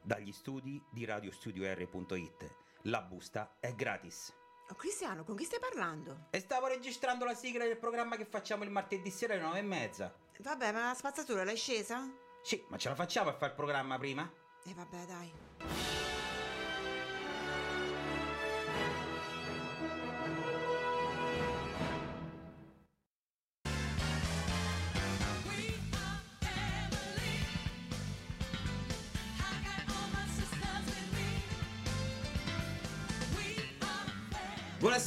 Dagli studi di radiostudio.r.it. La busta è gratis. Oh, Cristiano, con chi stai parlando? E stavo registrando la sigla del programma che facciamo il martedì sera alle nove e mezza. Vabbè, ma la spazzatura l'hai scesa? Sì, ma ce la facciamo a fare il programma prima? E vabbè, dai.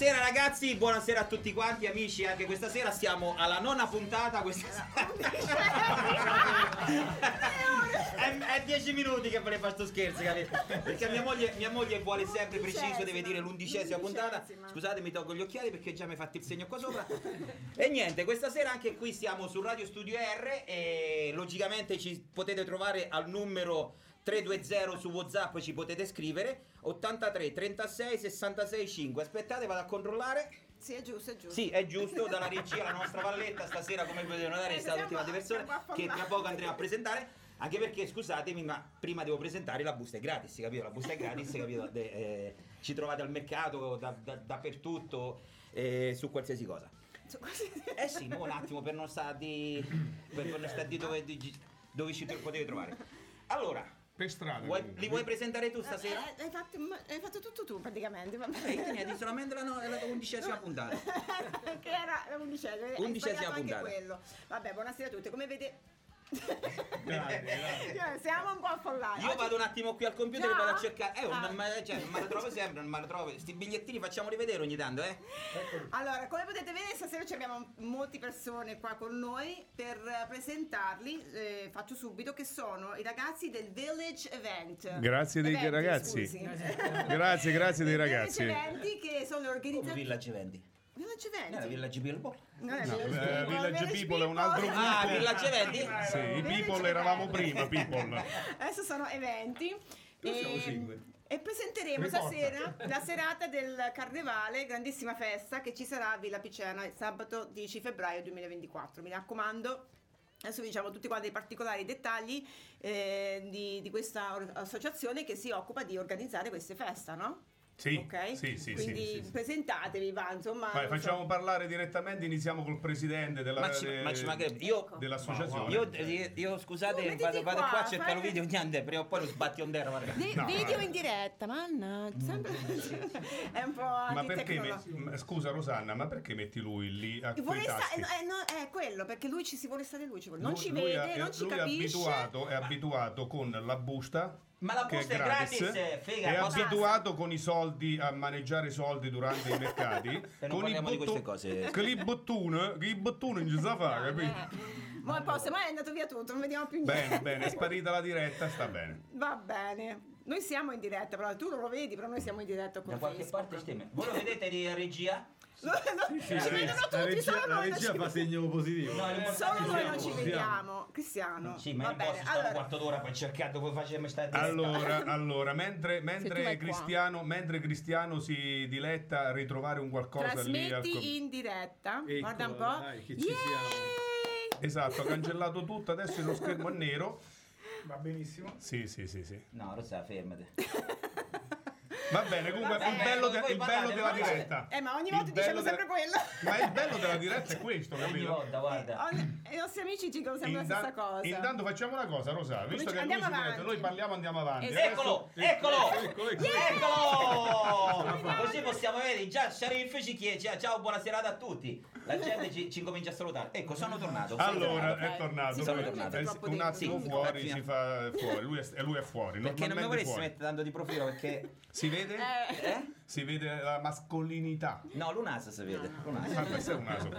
Buonasera ragazzi, buonasera a tutti quanti amici, anche questa sera siamo alla nona puntata, questa è, è dieci minuti che volevo fare sto scherzo, capito? Perché mia moglie, mia moglie vuole sempre preciso, deve dire l'undicesima puntata. Scusate, mi tolgo gli occhiali perché già mi hai fatto il segno qua sopra. E niente, questa sera anche qui siamo su Radio Studio R e logicamente ci potete trovare al numero 320 su WhatsApp ci potete scrivere 83 36 66 5. Aspettate, vado a controllare. Sì, è giusto, è giusto. Sì, è giusto, dalla regia la nostra valletta stasera come potete notare è stata siamo- l'ultima di persone che tra poco andremo a presentare. Anche perché, scusatemi, ma prima devo presentare la busta è gratis, capito? La busta è gratis, capito? De- eh, ci trovate al mercato, da- da- dappertutto, eh, su qualsiasi cosa. Su- così- Eh sì, mo un attimo per non stare di, per non stare di dove, di- dove ci potete trovare. Allora, Per strada. vuoi- comunque. li vuoi presentare tu stasera? Eh, hai, fatto, hai fatto tutto tu praticamente. vabbè. Eh, io tenevo solamente la, no- la undicesima puntata. che era l'undicesima. hai Undicesima sbagliato anche puntata. quello. Vabbè, buonasera a tutti. Come vedete, Grazie, grazie. siamo un po' affollati. Io vado un attimo qui al computer Già? e vado a cercare. Eh, Ah. non, ma- cioè, me la trovo sempre, non me la trovo. Sti bigliettini facciamoli vedere ogni tanto, eh. Allora, come potete vedere, stasera ci abbiamo molte persone qua con noi per presentarli. eh, faccio subito che sono i ragazzi del Village Event. Grazie dei Eventi, ragazzi. scusi. Grazie, grazie dei I ragazzi. Village Eventi che sono organizzati. Village Vendi. Village Non era Eventi. Village Bilbo. Non è No, Village eh, People, Village People è un altro People. Ah, gruppo. Village Vendi? Sì, i Village people eravamo Event. prima, people. Adesso sono eventi. siamo E, e presenteremo Riporta. stasera la serata del carnevale, grandissima festa che ci sarà a Villa Picena il sabato 10 febbraio 2024. Mi raccomando. Adesso vi diciamo tutti quanti i particolari dettagli eh, di, di questa associazione che si occupa di organizzare queste feste, no? Sì, Ok? sì, sì, Quindi sì, sì, sì. presentatevi, va, insomma. Vai, non so. facciamo parlare direttamente, iniziamo col presidente della, Ma ci, de- ma ci mancherebbe. Io, dell'associazione. io, io, io, scusate, Tu mettiti vado, vado qua, qua a cercare un video, niente, prima o poi lo sbatti on terra, guarda. Di- No, video eh. in diretta, mannaggia, sempre è un po' ma perché metti- scusa Rosanna, ma perché metti lui lì a quei sta- eh, no, è quello, perché lui ci si vuole stare lui, ci vuole- non Lui- ci vede, è- non ci capisce. abituato, è abituato con la busta. Ma la busta è gratis, figa, È abituato con i soldi a maneggiare i soldi durante i mercati. E non con parliamo di queste cose. Che i bottone, che i bottone non ci sa fare, capito? Eh. Ma poi se mai è andato via tutto, non vediamo più niente. Bene, bene, è sparita la diretta, sta bene. Va bene. Noi siamo in diretta, però tu non lo vedi, però noi siamo in diretta con Da qualche Facebook. parte stiamo. Voi lo vedete di regia? No, no, ci la, vedono la tutti, regia, solo la noi non regia ci fa segno positivo. No, l'importante Solo noi non ci siamo. vediamo. Cristiano. Sì, ma Va bene. stare un Allora, quarto d'ora poi cercando come facciamo stare Allora, allora mentre, mentre. Cristiano, mentre Cristiano si diletta a ritrovare un qualcosa lì al com- trasmetti in diretta. Eccola, Guarda un po'. dai, che ci siamo. Esatto, ha cancellato tutto, adesso lo schermo è nero. Va benissimo. Sì, sì, sì, sì. No, Rosa, fermate. Va bene, comunque Va il bello, de- il bello della diretta. Eh, ma ogni Il volta diciamo bello sempre della- quello. Ma il bello della diretta è questo, Ogni capito? volta, guarda. Ogni- I nostri amici dicono sempre la Inta- stessa cosa. Intanto facciamo una cosa, Rosa, visto che lui Andiamo si mette, avanti. noi parliamo, andiamo avanti. Eccolo, Adesso- eccolo, Eccolo, eccolo. eccolo! Così possiamo vedere, già Sharif ci chiede, ciao, ciao, buona serata a tutti. La gente ci, ci comincia a salutare. Ecco, sono tornato. sono Allora, tornato. è tornato. Sì, sono Eh, tornato. eh, Troppo un attimo Sì, fuori si fa fuori, lui è, lui è fuori. Perché non mi vorresti fuori. mettere tanto di profilo perché... Si vede? Eh. Si vede la mascolinità. No, l'UNAS si vede. l'UNAS. Ah, questo è un naso.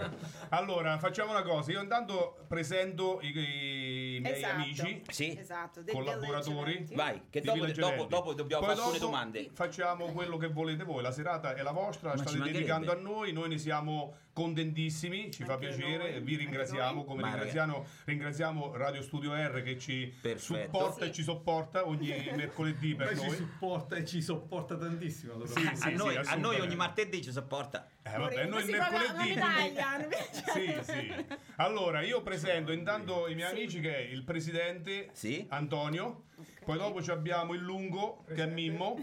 Allora, facciamo una cosa. Io intanto presento i, i miei Esatto. amici, Sì? Esatto, collaboratori. Vai, che dopo, dopo, dopo dobbiamo Poi fare alcune domande. Facciamo quello che volete voi. La serata è la vostra, la state dedicando a noi. Noi ne siamo contentissimi. Ci fa Anche piacere. noi, Vi ringraziamo. Come ringraziamo, ringraziamo Radio Studio R che ci Perfetto. supporta Sì. e ci sopporta ogni mercoledì per ci noi. supporta e ci sopporta tantissimo. Sì, sì, sì, a, noi, a noi ogni martedì ci sopporta. Eh, vabbè, noi il mercoledì. Sì, sì. Allora, io presento intanto i miei Sì. amici che è il presidente Sì. Antonio, poi dopo ci abbiamo il lungo che è Mimmo,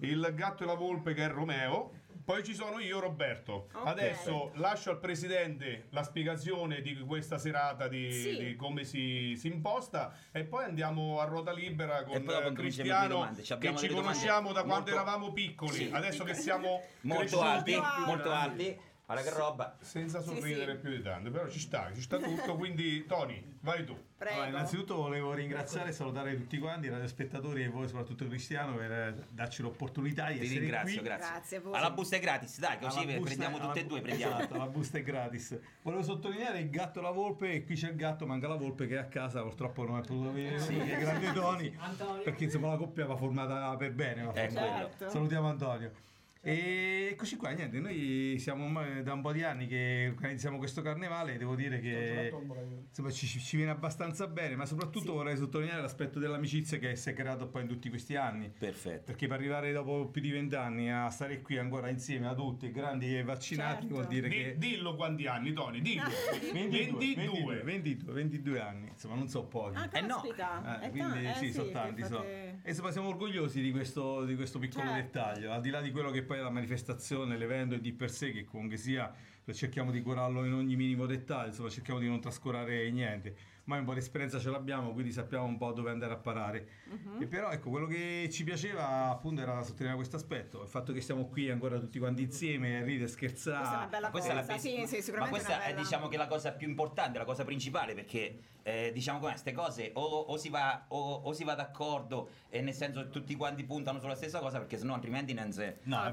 il gatto e la volpe che è Romeo. Poi ci sono io, Roberto. Ok. Adesso lascio al presidente la spiegazione di questa serata di, Sì. di come si, si imposta e poi andiamo a ruota libera con E eh, Cristiano. Ci che ci conosciamo da quando molto- eravamo piccoli. Sì. Adesso che siamo Molto cresciuti, alti, alti. molto alti. Guarda che roba. senza Sì, sorridere sì. più di tanto, però ci sta, ci sta tutto, quindi Tony, vai tu. Prego. Allora, innanzitutto volevo ringraziare e salutare tutti quanti, i radiospettatori e voi, soprattutto Cristiano, per darci l'opportunità di Ti essere ringrazio, qui. grazie. Grazie a voi. Alla busta è gratis, dai, così busta- prendiamo tutte e due, prendiamo. Esatto, la busta è gratis. Volevo sottolineare il gatto e la volpe, e qui c'è il gatto, manca la volpe che è a casa, purtroppo non è potuto venire sì, che grande Tony, perché insomma la coppia va formata per bene. va È formata. quello. Certo. Salutiamo Antonio. E eccoci qua, niente, noi siamo da un po' di anni che organizziamo questo carnevale, devo dire che insomma, ci, ci viene abbastanza bene, ma soprattutto vorrei sottolineare l'aspetto dell'amicizia che si è creato poi in tutti questi anni. Perfetto. Perché per arrivare dopo più di vent'anni a stare qui ancora insieme a tutti, grandi e vaccinati, Certo. vuol dire Di- che dillo quanti anni, Tony, dillo. 22, 22. 22, 22 anni, insomma non so pochi. Ah, Eh no. Eh, quindi eh, sì, sono che tanti. fate- sono. E insomma siamo orgogliosi di questo, di questo piccolo Certo. dettaglio, al di là di quello che poi è la manifestazione, l'evento e di per sé, che comunque sia, cerchiamo di curarlo in ogni minimo dettaglio, insomma cerchiamo di non trascurare niente. Ma un po' di esperienza ce l'abbiamo, quindi sappiamo un po' dove andare a parare. Mhm. E però ecco, quello che ci piaceva appunto era sottolineare questo aspetto, il fatto che siamo qui ancora tutti quanti insieme, a ridere, scherzare. Questa è una bella Ma questa, è la cosa. base- Sì, sì, ma sicuramente questa una è bella- diciamo che la cosa più importante, la cosa principale, perché eh, diciamo come queste cose o, o si va, o, o si va d'accordo e nel senso tutti quanti puntano sulla stessa cosa, perché sennò altrimenti non si... No, non-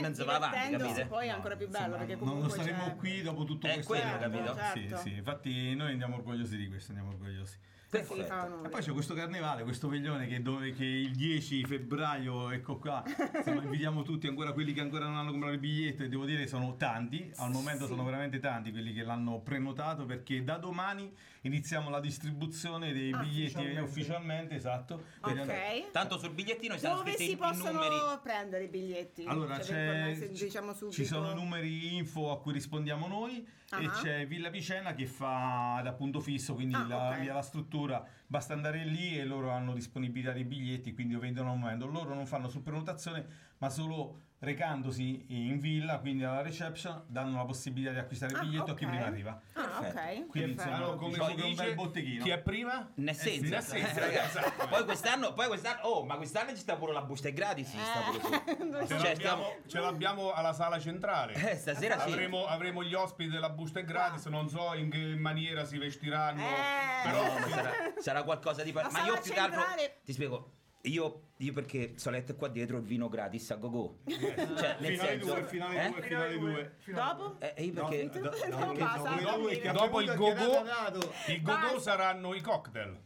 non si va avanti, capite? poi è ancora più bello Insomma, perché non- staremo c'è- qui dopo tutto È questo quello, tempo. capito? Certo. Sì, sì, infatti noi andiamo orgogliosi di questo, andiamo orgogliosi. Perfetto. onore. E poi c'è questo carnevale, questo veglione che, dove, che il 10 febbraio, ecco qua, insomma, invitiamo tutti, ancora quelli che ancora non hanno comprato il biglietto, e devo dire sono tanti, al momento Sì. sono veramente tanti quelli che l'hanno prenotato perché da domani iniziamo la distribuzione dei Ah, biglietti ufficialmente. ufficialmente, esatto. per andare- Ok. Tanto sul bigliettino Dove si i possono numeri. prendere i biglietti? Allora Cioè, diciamo subito. ci sono numeri info a cui rispondiamo noi e Ah. c'è Villa Picena che fa da punto fisso, quindi Ah, la, ok. via la struttura basta andare lì e loro hanno disponibilità dei biglietti, quindi lo vendono al momento. Loro non fanno su prenotazione, ma solo recandosi in villa, quindi alla reception, danno la possibilità di acquistare il Ah, biglietto a chi prima arriva. Ah, ok. Quindi, insomma, come diciamo si un bel botteghino. chi è prima? Eh, ragazzi. esatto. poi quest'anno, poi quest'anno, oh, ma quest'anno ci sta pure la busta è gratis, ci sta pure. Eh, Ce, Cioè, l'abbiamo, stiamo- ce l'abbiamo alla sala centrale. Eh, stasera sì. Avremo, avremo gli ospiti della busta è gratis, non so in che maniera si vestiranno. Eh. Però No, sarà, sarà qualcosa di... pa- La Ma io più che altro... Ti spiego. Io, io perché Solette qua dietro il vino gratis a go-go. Cioè, nel Finale senso... 2, finale eh? 2, finale 2. Dopo? Eh, io perché... No, no, No, no, no, Dopo- dopo il bevuto go-go- ha dato. i go-go Basta. saranno i cocktail.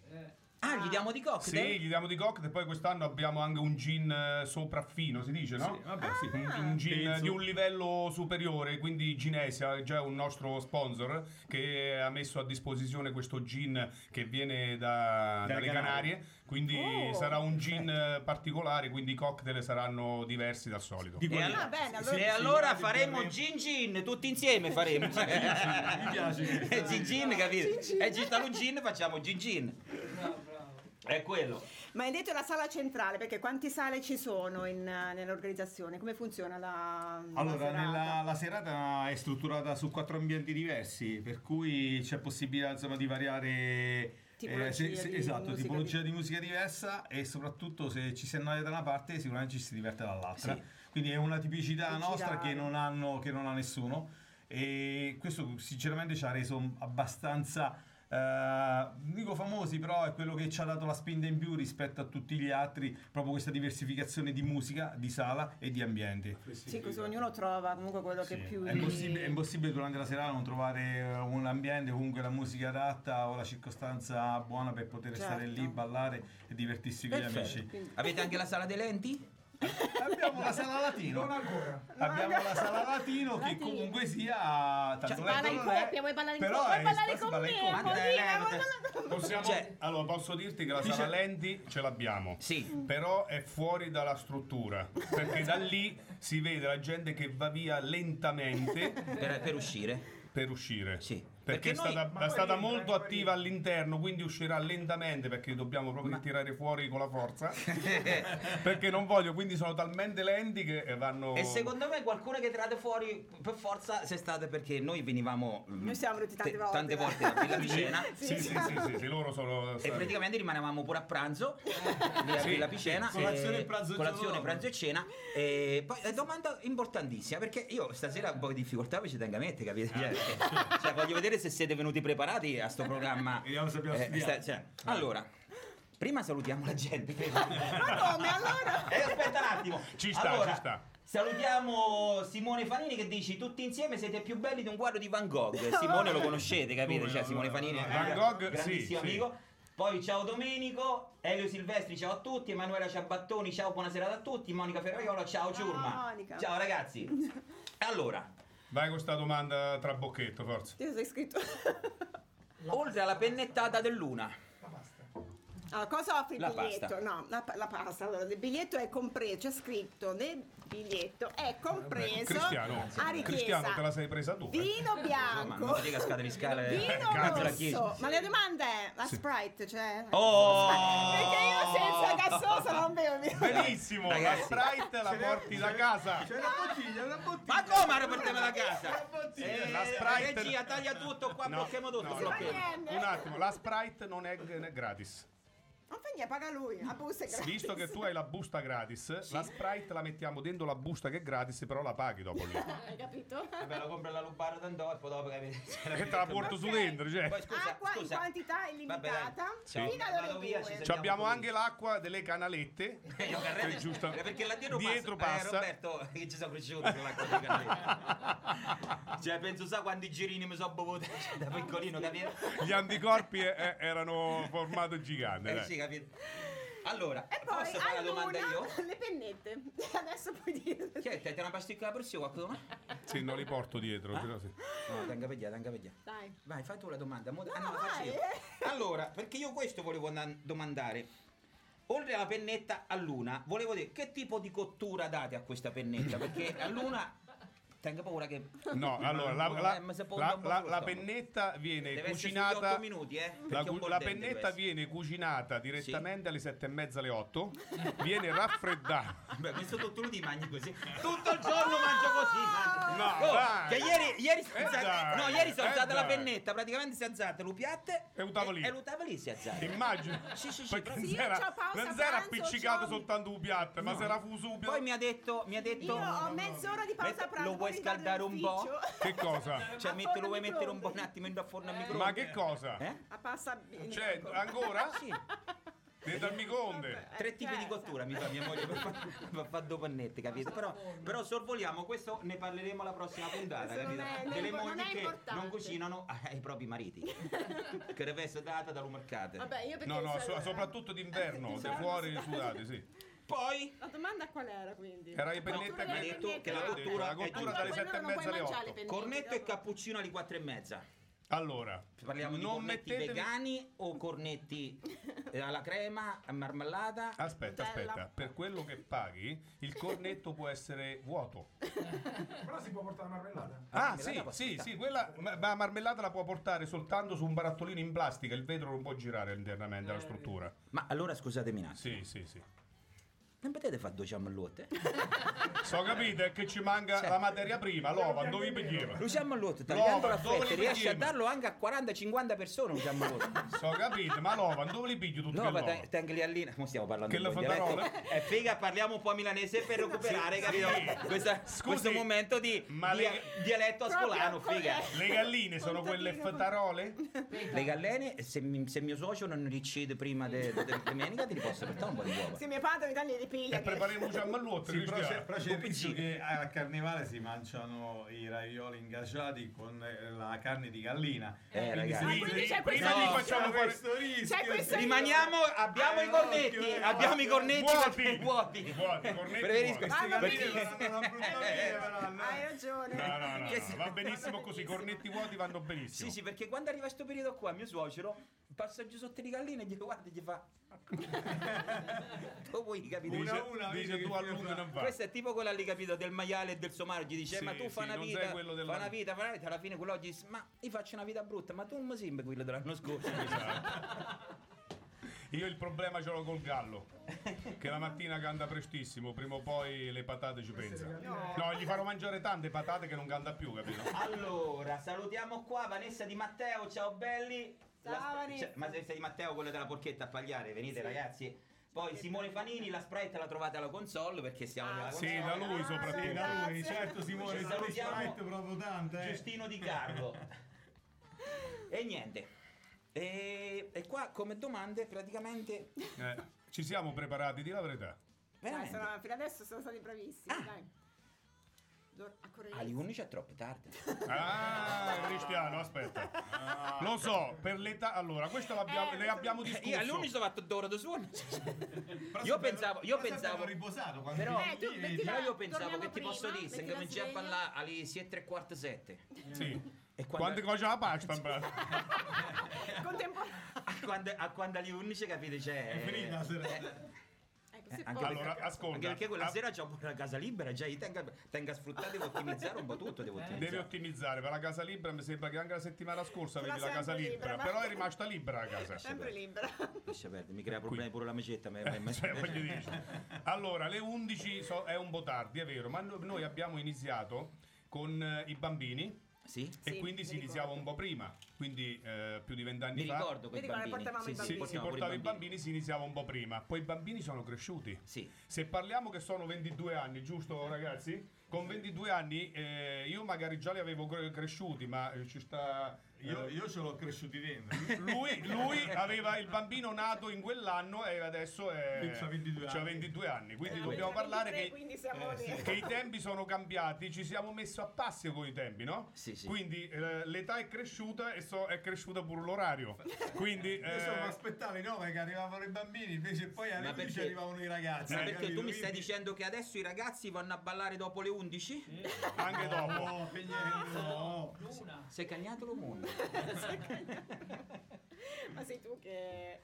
Ah, gli diamo di cocktail? Sì, gli diamo di cocktail. Poi quest'anno abbiamo anche un gin eh, sopraffino, si dice, no? Sì, vabbè, sì. Un, un gin Penso. di un livello superiore, quindi Ginesia è già un nostro sponsor che ha messo a disposizione questo gin che viene da- dalle Canarie. Canarie. Quindi Oh, sarà un gin eh, particolare, quindi i cocktail saranno diversi dal solito. Di E, quelli- allora, Ah, bene, allora- e allora faremo gin gin, tutti insieme faremo. mi piace. Eh, gin gin, capito? E sta un gin, facciamo gin gin. È quello. Ma hai detto la sala centrale, perché quante sale ci sono in, eh, nell'organizzazione? Come funziona la, la Allora, serata? nella, la serata è strutturata su quattro ambienti diversi, per cui c'è possibilità insomma, di variare Tipologia di esatto, musica tipologia di- di musica diversa e soprattutto se ci si annoia da una parte sicuramente ci si diverte dall'altra. Sì. Quindi è una tipicità Tipicità. nostra che non, hanno, che non ha nessuno e questo sinceramente ci ha reso abbastanza... non dico famosi, però è quello che ci ha dato la spinta in più rispetto a tutti gli altri, proprio questa diversificazione di musica, di sala e di ambiente. Sì, così ognuno trova comunque quello che Sì, più È, gli- impossibile, è impossibile durante la serata non trovare eh, un ambiente, comunque la musica adatta o la circostanza buona per poter Certo. stare lì, ballare e divertirsi con gli amici. Quindi- Avete anche la sala dei lenti? Abbiamo la sala latino. Non ancora. Abbiamo la sala latino che Latino. comunque sia tanto Cioè, parla in non è, coppia, vuoi parlare in però coppia? è Vuoi parlare espresso, con me? Possiamo, Cioè- allora, posso dirti che la sala lenti ce l'abbiamo. Sì. Però è fuori dalla struttura. Perché da lì si vede la gente che va via lentamente Per, per uscire. per uscire. Sì. Perché, Perché è stata, noi- è Ma stata molto poi attiva all'interno, quindi uscirà lentamente perché dobbiamo proprio tirare fuori con la forza. perché non voglio, quindi sono talmente lenti che eh, vanno. E secondo me qualcuno che tirate fuori per forza se state perché noi venivamo mm, Noi siamo venuti tante te- volte, tante volte da Villa Picena Sì, sì, sì, sì, sì, loro sono. e praticamente rimanevamo pure a pranzo lì a Sì, Villa Picena sì. Colazione e pranzo colazione, pranzo e cena e poi eh, domanda importantissima perché io stasera ho un po' di difficoltà poi ci tengo a mettere capite cioè, perché- cioè, voglio vedere se siete venuti preparati a sto programma Vediamo se abbiamo studiato. sta- cioè, allora prima salutiamo la gente Ma come allora? Eh, aspetta un attimo. Ci sta, Allora, ci sta. Salutiamo Simone Fanini che dici tutti insieme siete più belli di un quadro di Van Gogh. Simone lo conoscete, capite? Cioè? Simone Fanini è Van Gogh, grandissimo sì, sì. amico. Poi ciao Domenico, Elio Silvestri, ciao a tutti, Emanuela Ciabattoni, ciao, buona serata a tutti, Monica Ferraiolo, ciao Ciao, Ciurma. Monica. Ciao ragazzi. Allora, Vai con sta domanda tra bocchetto, forza. Ti sei scritto. oltre alla pennettata del Luna, Ma basta. Allora, cosa offre il La biglietto? pasta. No, la, la pasta. Allora, il biglietto è compreso, c'è scritto nel biglietto è compreso Cristiano, a richiesta Cristiano te la sei presa tu. eh? vino bianco, non ti cascate le scale. vino rosso. Ma la domanda è la Sprite, cioè Oh! Perché io senza gassosa non bevo vino. Benissimo, Ragazzi. la Sprite la porti da casa. C'è una bottiglia, una bottiglia. Ma come la portiamo da casa? Eh, La Sprite- regia, taglia tutto, qua No, blocchiamo tutto. no. Un attimo, la Sprite non è gratis. Non fa niente, paga lui, la busta è gratis. Visto che tu hai la busta gratis, la Sprite la mettiamo dentro la busta che è gratis, però la paghi dopo lì. Hai capito? Vabbè, lo compro alla Lubara d'Andò e poi dopo capite. Che te la porto su dentro, cioè. Poi scusa, Acqua in scusa. quantità Vabbè, illimitata. Sì. via, ci 2. sentiamo. Ci abbiamo anche l'acqua delle canalette. Io Carrelli- Che giusto. Eh, perché là dietro, Dietro passa, passa. Eh, Roberto che ci sono cresciuto con l'acqua di Carrelli. cioè penso sa quanti girini mi sono bevuto cioè, da piccolino capito Gli anticorpi eh, erano formato gigante. eh sì capito allora E poi posso fare a una domanda io le pennette. Adesso puoi dire. che è? Te una pasticca alla prossima qualcuno? Sì, non li porto dietro. Eh? però sì. no tenga per tenga per Dai. vai fai tu la domanda mo- ah, No, no, la faccio vai, io allora perché io questo volevo domandare Oltre alla pennetta a luna, volevo dire che tipo di cottura date a questa pennetta? Perché a luna tengo paura che No, allora la, la- la- la- la pennetta viene Deve cucinata. 8 minuti, eh? La, cu- la pennetta viene cucinata direttamente alle sette e mezza alle 8, viene raffreddata. Beh, questo tutto lo ti mangi così. Tutto il giorno mangio così. mangio. No, Oh, dai. Che ieri, ieri si è Eh, alzata- dai. No, ieri si è Eh, alzata la pennetta, praticamente si è alzata lo piatte E un tavolino. E, lo tavolino si è alzata. Immagino. Sì, sì, sì, non Sì, si era, appiccicato soltanto un piatto, ma si era fuso un Poi mi ha detto, mi ha detto Io ho mezz'ora di pausa pranzo. Scaldare un po'? Che cosa? Cioè, metto, lo vuoi mettere un po' un attimo in forno a microonde? Ma che cosa? Eh? A pasta bene. Cioè, ancora? Sì, Dentro al microonde. tre tipi di cottura mi fa mia moglie per fare fare due pannette, capito? Però, però sorvoliamo, questo ne parleremo alla prossima puntata, capito? è- Delle non mogli che importante. non cucinano ai propri mariti. che deve essere data dallo mercato. Vabbè, io perché No, no, so- so- soprattutto d'inverno, Eh, de sì, fuori sudate, sì. Poi La domanda qual era quindi? Era i mi ha detto che la cottura la è cottura dalle Poi 7 e mezza alle mangiare le 8. pennette, cornetto e cappuccino alle 4 e mezza. Allora, Parliamo di non cornetti mettetevi... vegani o cornetti eh, alla crema, a marmellata? Aspetta, Nutella. aspetta, per quello che paghi, il cornetto può essere vuoto. Però si può portare la marmellata. Ah, marmellata sì, sì, sì, quella ma la marmellata la può portare soltanto su un barattolino in plastica, il vetro non può girare internamente la struttura. Ma allora scusatemi un attimo. Sì, sì, sì. Non potete fare due ciamallotte? So capite che ci manca Cioè- la materia prima, l'ova, dove piglieva? Lo ciamalotto, No, tagliando ma la fetta, li riesci a darlo anche a 40-50 persone un ciamalotto. So capite, ma l'ova, dove li piglio tutte No, le ma l'ova? te- tengo lì all'ina. Mo stiamo parlando Che in dialetto. fatarole? È figa, parliamo un po' milanese per recuperare, capito? sì. Questa- Scusi, questo momento di ma dia- le- dialetto ascolano, figa. Le galline sono quelle fetarole? Le gallene, se, se mio socio non li uccide prima di domenica, ti posso portare un po' di uova. Se mio padre mi taglia le piglia E prepariamo già malluotto, Sì, però c'è, però c'è il rischio che a carnevale si mangiano i ravioli ingaggiati con eh, la carne di gallina. Eh, Quindi ragazzi. Ah, quindi c'è prima questo li rischio. facciamo questo rischio. C'è questo Rimaniamo, abbiamo Eh, i cornetti, occhio, eh, abbiamo i cornetti Vuoti. vuoti. Vuoti, cornetti Preferisco vuoti. Ah, perché- vita, verranno. Hai ragione. No, no, no, no, va benissimo così, i cornetti vuoti vanno benissimo. Sì, sì, perché quando arriva questo periodo qua, mio suocero passa giù sotto le galline e gli guarda e gli fa. tu vuoi capire? Una a una, dice tu che a ti lungo fa. non va. Questo è tipo quello lì, capito, del maiale e del somaro. Gli dice, Sì, ma tu fa sì, una vita, sei quello della- fa una vita, fa una vita. Alla fine quello oggi dice, ma io faccio una vita brutta, ma tu non mi sembri quello dell'anno scorso. Esatto. Io il problema ce l'ho col gallo, che la mattina canta prestissimo, prima o poi le patate ci pensa. No, gli farò mangiare tante patate che non canta più, capito? allora, salutiamo qua Vanessa Di Matteo, ciao belli. Ciao, La- cioè, Vanessa Di Matteo, quella della porchetta a pagliare, venite ragazzi. Poi Simone Fanini, la Sprite la trovate alla console perché siamo Ah, Sì, console. da lui Ah, soprattutto. sì, Da lui, Grazie. certo Simone, salutiamo. Sprite proprio tante. eh. Giustino Di Carlo. e niente. E, e qua come domande praticamente... Eh, ci siamo preparati, di la verità. Dai, Veramente. sono- fino adesso sono stati bravissimi. Ah. Dai. Alle 11 è troppo tardi. Ah, Cristiano, aspetta. Lo so, per l'età. Allora, questo l'abbiamo, Eh, le abbiamo discusso. Io alle 11 ho fatto d'ora da suono. Io pensavo, io pensavo... riposato quando Però, Eh, tu metti però la- io pensavo che ti posso prima, dire, se cominci a parlare alle 7 e quarto 7. Sì. E Quante quando, cose la pasta? Contemporaneo. a, quando, alle 11 capite c'è... è finita la serata. Se anche Allora, ascolta. Anche perché quella ah, sera c'ho la casa libera, già io tengo, tengo a sfruttare, devo ottimizzare un po' tutto, devo ottimizzare. Devi ottimizzare per la casa libera. Mi sembra che anche la settimana scorsa avevi la casa libera, libera, però ma- è rimasta libera la casa. Sempre libera. Lascia perdere, mi crea problemi pure la macetta. ma- ma- ma- Cioè. Allora, le 11 so- è un po' tardi, è vero, ma no- noi abbiamo iniziato con eh, i bambini Sì? e Sì, quindi si iniziava un po' prima, quindi eh, più di vent'anni fa. ricordo quei ricordo, portavamo i Sì, sì. Si portava i bambini, si iniziava un po' prima. Poi i bambini sono cresciuti. Sì. Se parliamo che sono 22 anni, giusto ragazzi? Con 22 anni eh, io magari già li avevo cre- cresciuti, ma eh, ci sta... Io, eh, io ce l'ho cresciuti dentro. lui, lui aveva il bambino nato in quell'anno e adesso è, C'ha 22 c'ha anni. 22 anni. Quindi Eh, dobbiamo siamo parlare 23, che, Quindi siamo Eh, che i tempi sono cambiati, ci siamo messi a passo con i tempi, no? Sì, sì. Quindi eh, l'età è cresciuta e so- è cresciuta pure l'orario. Quindi Io stavo eh, aspettando no, perché arrivavano i bambini, invece poi alle Ma 11 perché- arrivavano i ragazzi. Ma perché capito? tu mi stai Quindi- dicendo che adesso i ragazzi vanno a ballare dopo le 11? anche dopo. No, che niente, no. Sei cagnato lo mondo. Ma sei tu che...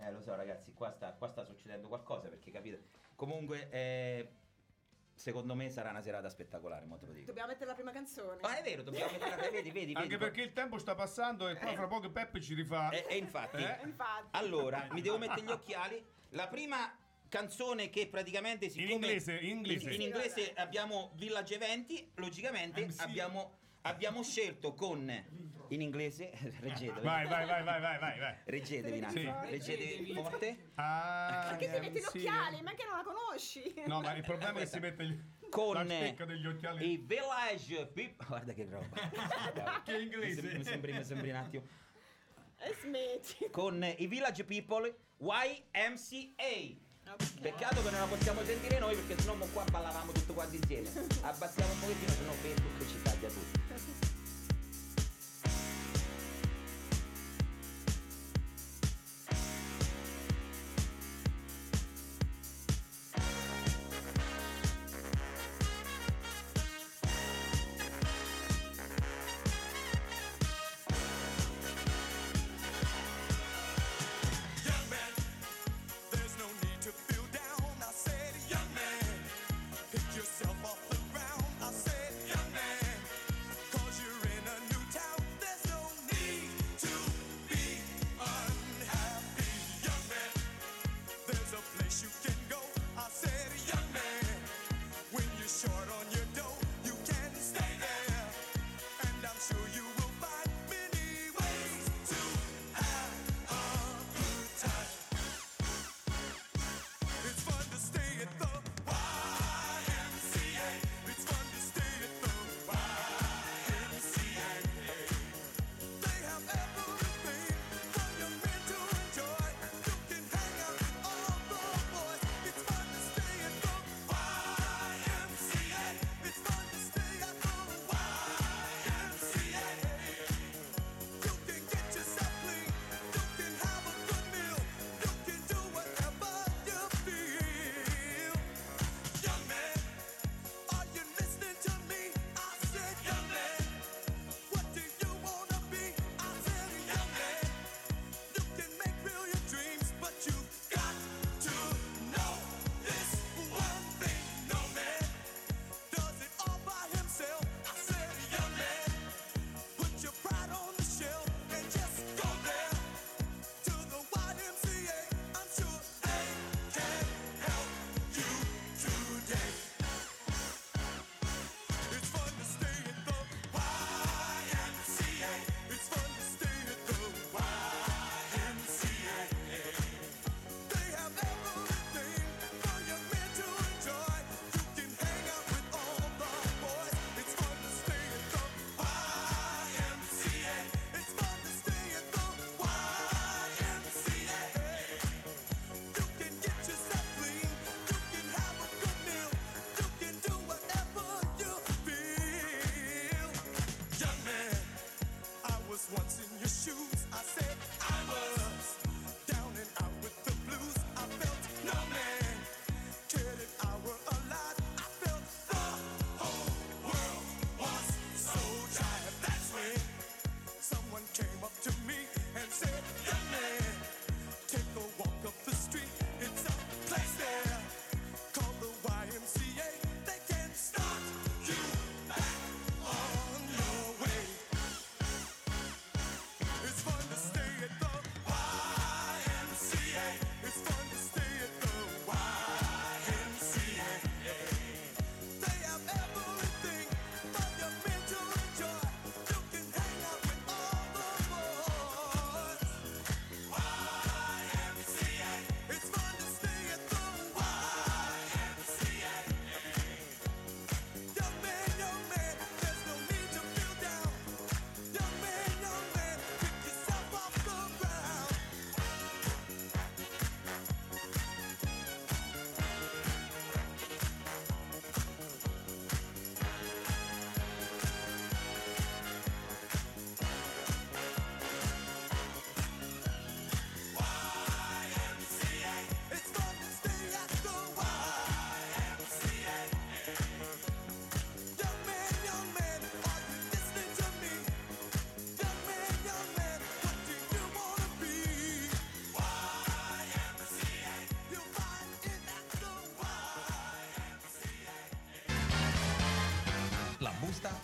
Eh lo so ragazzi, qua sta, qua sta succedendo qualcosa perché capite. Comunque, eh, secondo me sarà una serata spettacolare, mo te lo dico. Dobbiamo mettere la prima canzone. Ah, è vero, dobbiamo mettere la vedi, vedi, Anche vedi. perché il tempo sta passando e poi fra poco Peppe ci rifà. E, e infatti, Eh? Infatti. allora, mi devo mettere gli occhiali. La prima canzone che praticamente In siccome inglese, in inglese. in inglese abbiamo Village Eventi, logicamente MC. abbiamo, abbiamo scelto con in inglese reggetevi. Vai, vai, vai, vai, vai, vai, vai. Reggetevi Sì. attimo, reggetevi forte. Ah, Perché ti metti gli sì. occhiali? Ma che non la conosci? No, ma il problema è che si mette gli... Con la stecca degli occhiali. i Village People. Guarda che roba. Che inglese. Mi sembri, mi sembri un attimo. E smetti. Con i Village People YMCA. Ok. Peccato che non la possiamo sentire noi perché sennò qua ballavamo tutto quanti insieme. Abbassiamo un pochettino, sennò Facebook ci taglia tutto.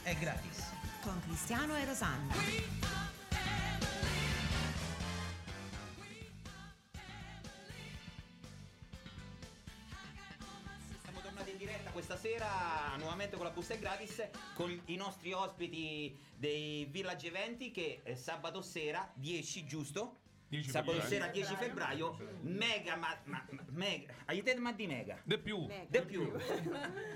È gratis. con Cristiano e Rosanna. Siamo tornati in diretta questa sera nuovamente con la busta è gratis con i nostri ospiti dei Village Eventi che eh, sabato sera 10 giusto? 10 sabato febbraio. sera 10 febbraio mega ma, ma mega aiutate ma di mega De più. Mega. De più,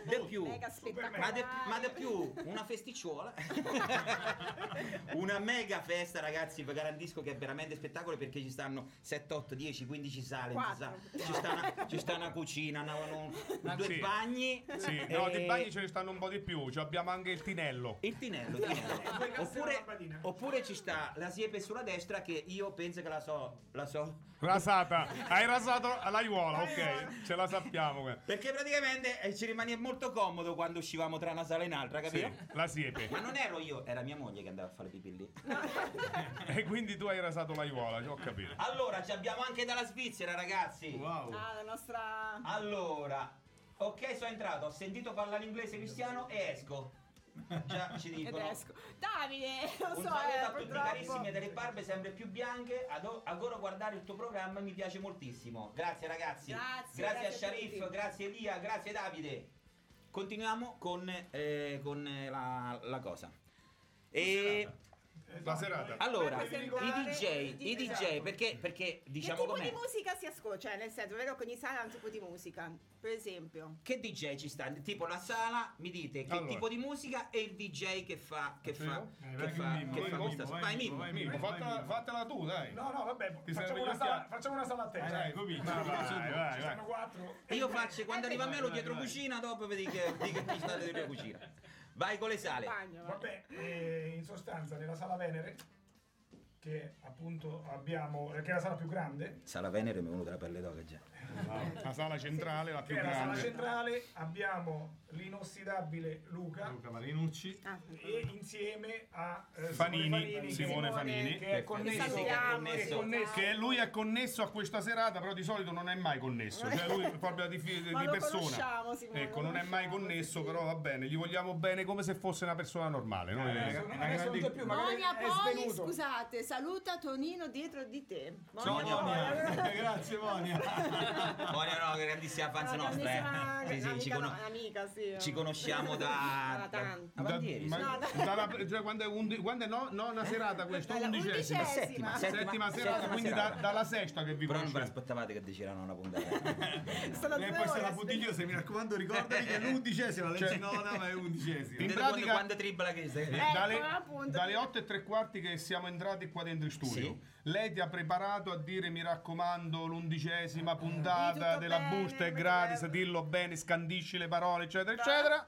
de più, Mega ma de, ma de più, una festicciuola, una mega festa ragazzi, vi garantisco che è veramente spettacolo perché ci stanno 7, 8, 10, 15 sale, ci sta, Quattro. ci sta una, ci sta una cucina, una- un- due Sì. bagni, Sì, no, e- di bagni ce ne stanno un po' di più. Ci abbiamo anche il tinello. il tinello, tinello. Oppure, una oppure ci sta la siepe sulla destra che io penso che la so, la so Rasata. Hai rasato l'aiuola, ok. Ce la sappiamo. perché praticamente eh, ci rimane molto comodo quando uscivamo tra una sala e un'altra, Sì, capito? la siepe. Ma non ero io, era mia moglie che andava a fare pipì lì. E quindi tu hai rasato l'aiuola, ho capito. Allora, ci abbiamo anche dalla Svizzera, ragazzi. Wow. Ah, la nostra... Allora, ok, sono entrato, ho sentito parlare inglese cristiano e esco. Già ci dicono. Tedesco. Davide, lo Un so, saluto eh, a tutti carissimi delle barbe sempre più bianche. Ado- Adoro guardare il tuo programma, mi piace moltissimo. Grazie ragazzi. Grazie, grazie, grazie a a Sharif, tutti. grazie Elia, grazie Davide. Continuiamo con, eh, con eh, la, la cosa. E La serata. allora, i DJ, i i DJ. DJ, perché, perché Che diciamo tipo com'è? di musica si ascolta? Cioè, nel senso, vero che ogni sala ha un tipo di musica. Per esempio. Che DJ ci sta? Tipo la sala, mi dite che Allora. tipo di musica e il DJ che fa che fa Eh, che fa, Mimmo, che vai, fa Mimmo, questa vai, vai Mimmo, Mimmo. vai, Mimmo, Mimmo, fatela, tu, dai. No, no, vabbè, facciamo una, sala, facciamo una sala a te. Dai, cioè. comincia. Ci vai. sono quattro. Io faccio quando Eh, arriva a me lo dietro cucina, dopo vedi che di che ti state della cucina. Vai con le sale. Bagno. Vabbè, eh, in sostanza nella sala Venere, che appunto abbiamo, che è la sala più grande, Sala Venere mi è venuta la pelle d'oca già. La sala centrale, la più la sala grande. centrale, abbiamo l'inossidabile Luca Luca Marinucci. Ah, e insieme a eh, Fanini, Simone che- Fanini. che è connesso, Che è connesso Che lui è connesso a questa serata, però di solito non è mai connesso. Cioè lui proprio di, di Ma lo persona. conosciamo, Simone, Ecco, non è mai connesso, però va bene. Gli vogliamo bene come se fosse una persona normale. Noi- Adesso, una adesso non c'è più, magari Monia Poli, scusate, saluta Tonino dietro di te. Monia Poli. Grazie Monia. Monia no, grandissima fans No, nostra. grandissima- eh. Sì, sì, ci, amica, cono- no, amica, sì. ci conosciamo da, Da tanto. da- Da- ieri, ma- sì. No, da- dalla- cioè, quando è, undi- quando è no, no, una serata questa, undicesima. undicesima. settima, Settima Settima serata, settima quindi serata. da- dalla sesta che vi Però non ve conoscete. l'aspettavate che dicevano una puntata. Sono E poi sarà puntigliosa, mi raccomando ricordati che è l'undicesima, Cioè- leggi nona ma è undicesima. In pratica- quando, quando tribla che sei? Eh, Ecco, dalle, appunto. dalle 8 e tre quarti che siamo entrati qua dentro in studio, Sì. Lei ti ha preparato a dire mi raccomando l'undicesima Di puntata della bene, busta è gratis, dillo bene, scandisci le parole, eccetera, eccetera.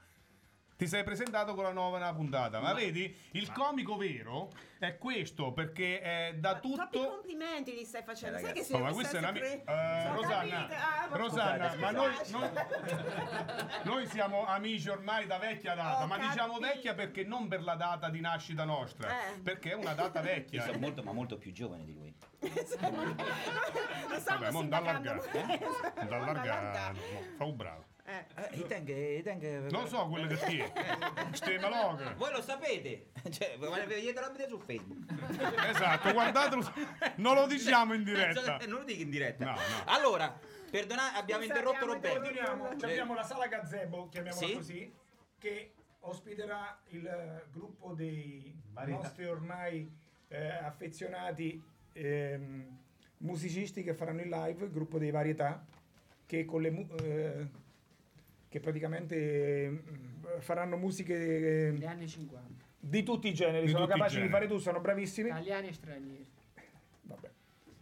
Ti sei presentato con la nuova puntata, ma, vedi, il comico vero è questo perché è da Troppi tutto. complimenti li stai facendo. Eh, Sai che ragazzi. se Oh, ma questa è una mi- cre- eh, Rosanna. Ah, ma Rosanna, ma noi, noi- noi siamo amici ormai da vecchia data, Ho ma diciamo capito. vecchia perché non per la data di nascita nostra, Eh. perché è una data Io vecchia. sono molto, ma molto più giovane di lui. Lo Vabbè, d'allargare. Eh? D'allargare, mo, fa un bravo. Eh. Eh, i tengo- i tengo- Non so quello che ti è. Ste maloghe. Voi lo sapete, cioè, vedete la su Facebook. Esatto, guardatelo. Non lo diciamo in diretta. Non lo dico in diretta. No, no. Allora, perdonate, abbiamo interrotto Roberto. Eh. abbiamo la sala gazebo, chiamiamola Sì. così, che ospiterà il eh, gruppo dei Varietà. nostri ormai eh, affezionati ehm, musicisti che faranno il live, il gruppo dei varietà, che con le eh, che praticamente eh, faranno musiche Negli anni 50, di tutti i generi, Di sono capaci di generi. fare tu, sono bravissimi. italiani e stranieri. Vabbè.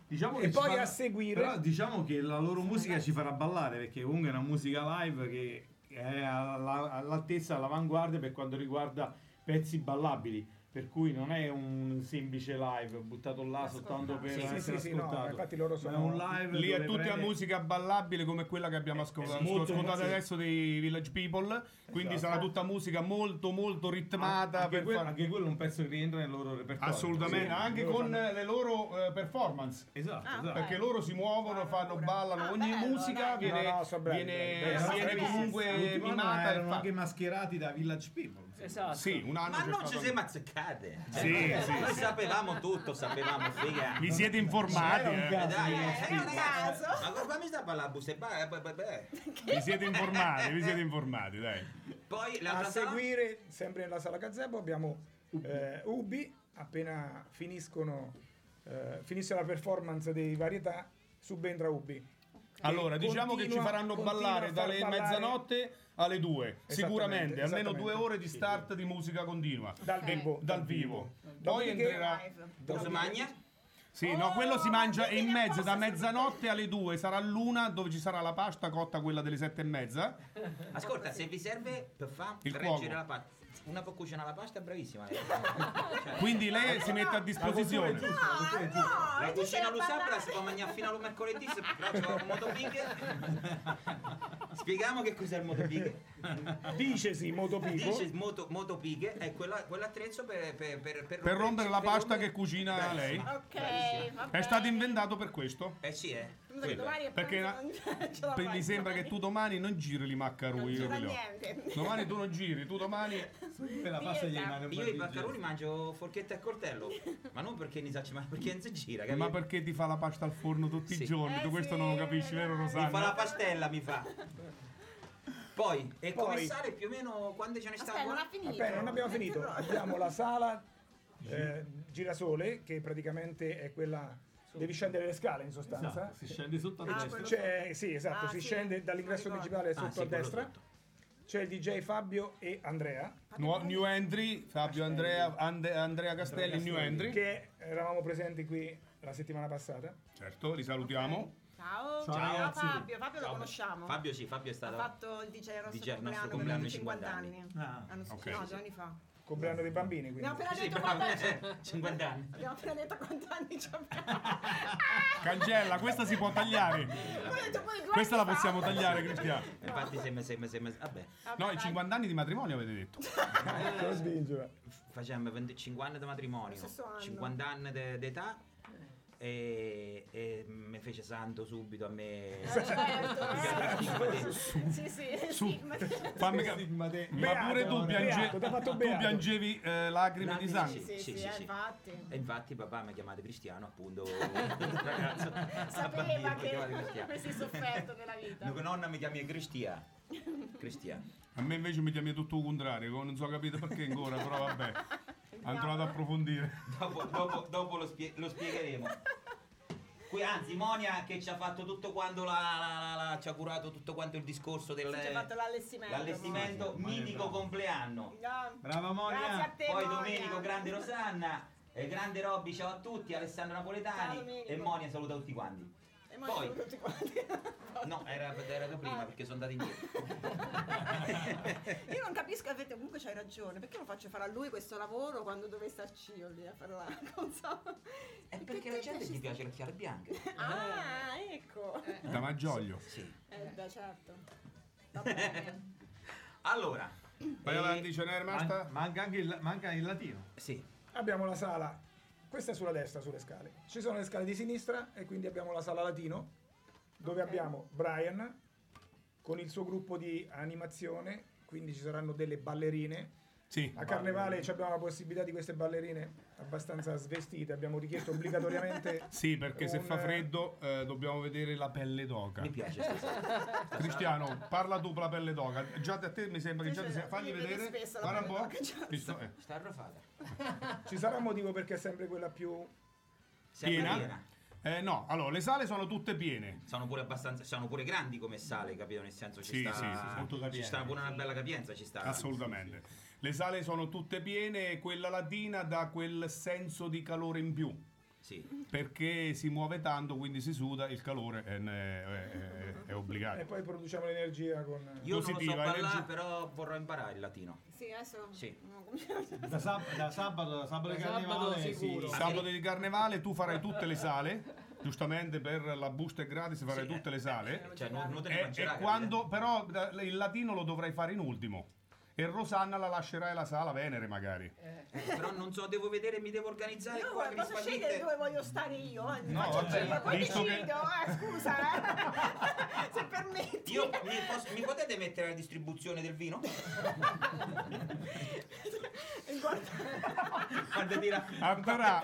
Diciamo E poi farà- a seguire- Però diciamo che la loro musica ci farà ballare perché comunque è una musica live che è alla- all'altezza, all'avanguardia per quanto riguarda pezzi ballabili. Per cui non è un semplice live buttato là soltanto per Sì, essere sì, sì, no, ascoltato. infatti loro sono- è un live Lì è tutta prende- musica ballabile come quella che abbiamo ascoltato, molto ascoltato sì. adesso dei Village People. Quindi Esatto. sarà tutta musica molto molto ritmata. anche, per quello, far- anche quello è un pezzo che rientra nel loro repertorio. Assolutamente, Sì, anche loro con fanno- le loro eh, performance. Esatto, Ah, esatto. Perché loro si muovono, fanno, ballano, Ah, ogni bello, musica dai. viene, No, no, bravi, viene- bravi, bravi. viene comunque mimata e erano anche mascherati da Village People. Esatto. Sì, un anno Ma non ci siamo azzeccate. Sì, sì. Noi sapevamo tutto, sapevamo, figa. Vi siete informati, eh? Eh, dai, eh, È un caso. Ma come mi sta a parlare a busta e ba- eh, beh, beh, beh. Vi siete informati, vi siete informati, dai. Poi A l'altra sala? seguire, sempre nella sala gazebo, abbiamo eh, Ubi. Appena finiscono, eh, finisce la performance dei varietà, subentra Ubi. Allora, diciamo che ci continua- faranno continua ballare far dalle ballare mezzanotte alle due, sicuramente, almeno due ore di start di musica continua. Dal vivo. Dal vivo. Poi entrerà... Mangia? Sì, no, quello si mangia e in mezzo da mezzanotte alle due sarà l'una dove ci sarà la pasta cotta, quella delle sette e mezza. Ascolta, se vi serve per fare Il reggere cuoco. la pasta. Una può cucinare la pasta, è bravissima. lei. Cioè, Quindi lei si mette a disposizione. la tu cucina sei lo sa, parlare. si può mangiare fino al mercoledì, se però c'è un motopighe. Spieghiamo che cos'è il motopighe. Dicesi Motopico. Dice moto, motopighe è quella- quell'attrezzo per, per, per, per Per rompere la pasta rompere- che cucina lei. Ok, va È stato inventato per questo. Eh sì, eh. Che è Perché la Per- fai mi sembra che domani. tu domani non giri maccaroni. Che li niente. Domani tu non giri, tu domani la pasta gli rimane Io i gesto. mangio forchetta e coltello, ma non perché ne sa, ma perché non si gira, Ma capito? perché ti fa la pasta al forno tutti Sì. i giorni? Eh tu questo sì, non lo capisci, vero dai. Mi fa la pastella, mi fa. Poi, e Poi- come sale più o meno quando ce ne sta Aspetta, non ha finito. Aspetta, non abbiamo finito. Abbiamo la sala eh, girasole, che praticamente è quella. Devi scendere le scale in sostanza. Esatto, si scende sotto a Ah, destra. C'è, sì, esatto, Ah, si sì, scende dall'ingresso principale Ah, sotto sì, a quello destra. sotto. C'è il DJ Fabio e Andrea, Nu- New entry, Fabio Andrea, Ande- Andrea Castelli, new entry. che eravamo presenti qui la settimana passata. Certo, li salutiamo. Ciao, Ciao, ciao, ragazzi. Fabio, Fabio lo conosciamo. Fabio sì, Fabio è ha stato... fatto il DJ al nostro DJ compleanno, compleanno, per 50 50 anni. anni. Ah, L'anno scorso, ok. no, due anni fa. Compleanno dei bambini, quindi. Abbiamo appena detto quanti 50 anni. Abbiamo appena detto quanti anni ci abbiamo. Cancella, questa si può tagliare. Questa la possiamo tagliare, Cristiano. Infatti sembra, sembra, sembra... Vabbè, Vabbè, No, i dai. 50 anni di matrimonio avete detto. Già. facciamo 20 50 anni di matrimonio, Lo stesso anno. 50 anni de- d'età e, e mi fece santo subito a me. Eh, certo. Sì, sì, Su. sì, ma- Fammi pure tu, piange- tu piangevi eh, lacrime di sangue. Sì, Sì, sì, sì, eh, sì. infatti. E infatti papà mi ha chiamato Cristiano, appunto, ragazzo. Sapeva che avresti sofferto nella vita. Mia nonna mi chiama Cristiano. Cristiano. A me invece mi chiami tutto il contrario, non so capito perché ancora, però vabbè. Trovato ad approfondire. Dopo, dopo- dopo lo, spie- lo spiegheremo. Qui, anzi, Monia che ci ha fatto tutto quanto la, la- la- la- ci ha curato tutto quanto il discorso del Ci hai fatto l'allestimento. l'allestimento Monia, mitico bravo. compleanno. No. Brava Monia. Grazie a te. Poi Monia. Domenico, grande Rosanna, e grande Robby, ciao a tutti, Alessandro Ciao, Napoletani Domenico. e Monia saluta tutti quanti. E Poi- siamo tutti quanti. No, era, era da prima Ah. perché sono andato indietro. Io non capisco, avete comunque c'hai ragione, perché non faccio fare a lui questo lavoro quando dovrei starci io lì a fare la cosa? È perché la gente gli piace le chiare bianche. Ah, ecco. Da Maggioglio. Sì. Eh beh, certo. Va bene. Allora, Vai eh, avanti, ce n'è rimasta? Man- manca anche il, manca il latino. Sì. Abbiamo la sala, questa è sulla destra, sulle scale. Ci sono le scale di sinistra e quindi abbiamo la sala latino, dove abbiamo Brian con il suo gruppo di animazione, quindi ci saranno delle ballerine. Sì. A Carnevale ci abbiamo la possibilità di queste ballerine abbastanza svestite, abbiamo richiesto obbligatoriamente... Sì, perché se un, fa eh, freddo eh, dobbiamo vedere la pelle d'oca. Mi piace. Cristiano, parla tu per la pelle d'oca. Già da te mi sembra che già ti sei... Fagli vedere. Guarda un po'. Visto? Eh. Sta arrofata. Ci sarà un motivo perché è sempre quella più... Sempre Piena? piena. Eh, no, allora le sale sono tutte piene. Sono pure abbastanza, sono pure grandi come sale, capito? Nel senso ci Sì, sta, sì, sì, ci sta pure una bella capienza, ci sta. Assolutamente. Le sale sono tutte piene e quella latina dà quel senso di calore in più. Sì. Perché si muove tanto, quindi si suda, il calore è, è- è- è obbligato. E poi produciamo l'energia con... Io non lo so Positiva, parlare, energia- però vorrò imparare il latino. Sì, adesso... Sì. Da, sab- da sabato, da sabato di Da sabato carnevale, sicuro. sì. Sabato di carnevale tu farai tutte le sale, giustamente per la busta è gratis farai Sì, tutte le sale. Cioè, non, non te ne E, e quando, però da- il latino lo dovrai fare in ultimo. E Rosanna la lascerai alla sala Venere magari. Eh, però non so, devo vedere, mi devo organizzare No, qua. posso scegliere dove voglio stare io? eh, No, faccio vabbè, io, poi visto che- decido, eh, scusa, eh. se permetti. Io mi, posso- mi potete mettere la distribuzione del vino? Guarda, Quando tira. Ancora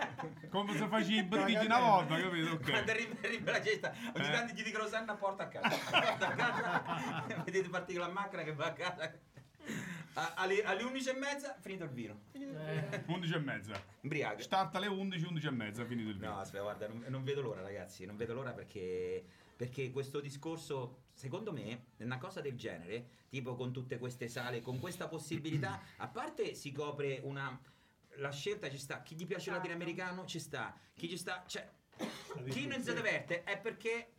come se facevi i bridigi una volta, capito? Quando Ok. arriva, arriva la cesta, ogni Eh. tanto gli dico Rosanna porta a casa. Porta a casa. Vedete partire con la macchina che va a casa. A- alle, alle 11 e mezza finito il vino. 11 e mezza. Imbriaco. Start alle 11, 11 e mezza, finito il No, video. aspetta, guarda, non, non vedo l'ora, ragazzi. Non vedo l'ora perché, perché questo discorso, secondo me, è una cosa del genere, tipo con tutte queste sale, con questa possibilità, a parte si copre una. La scelta ci sta, chi gli piace il Esatto. latinoamericano ci sta, chi ci sta, cioè, chi non si diverte è perché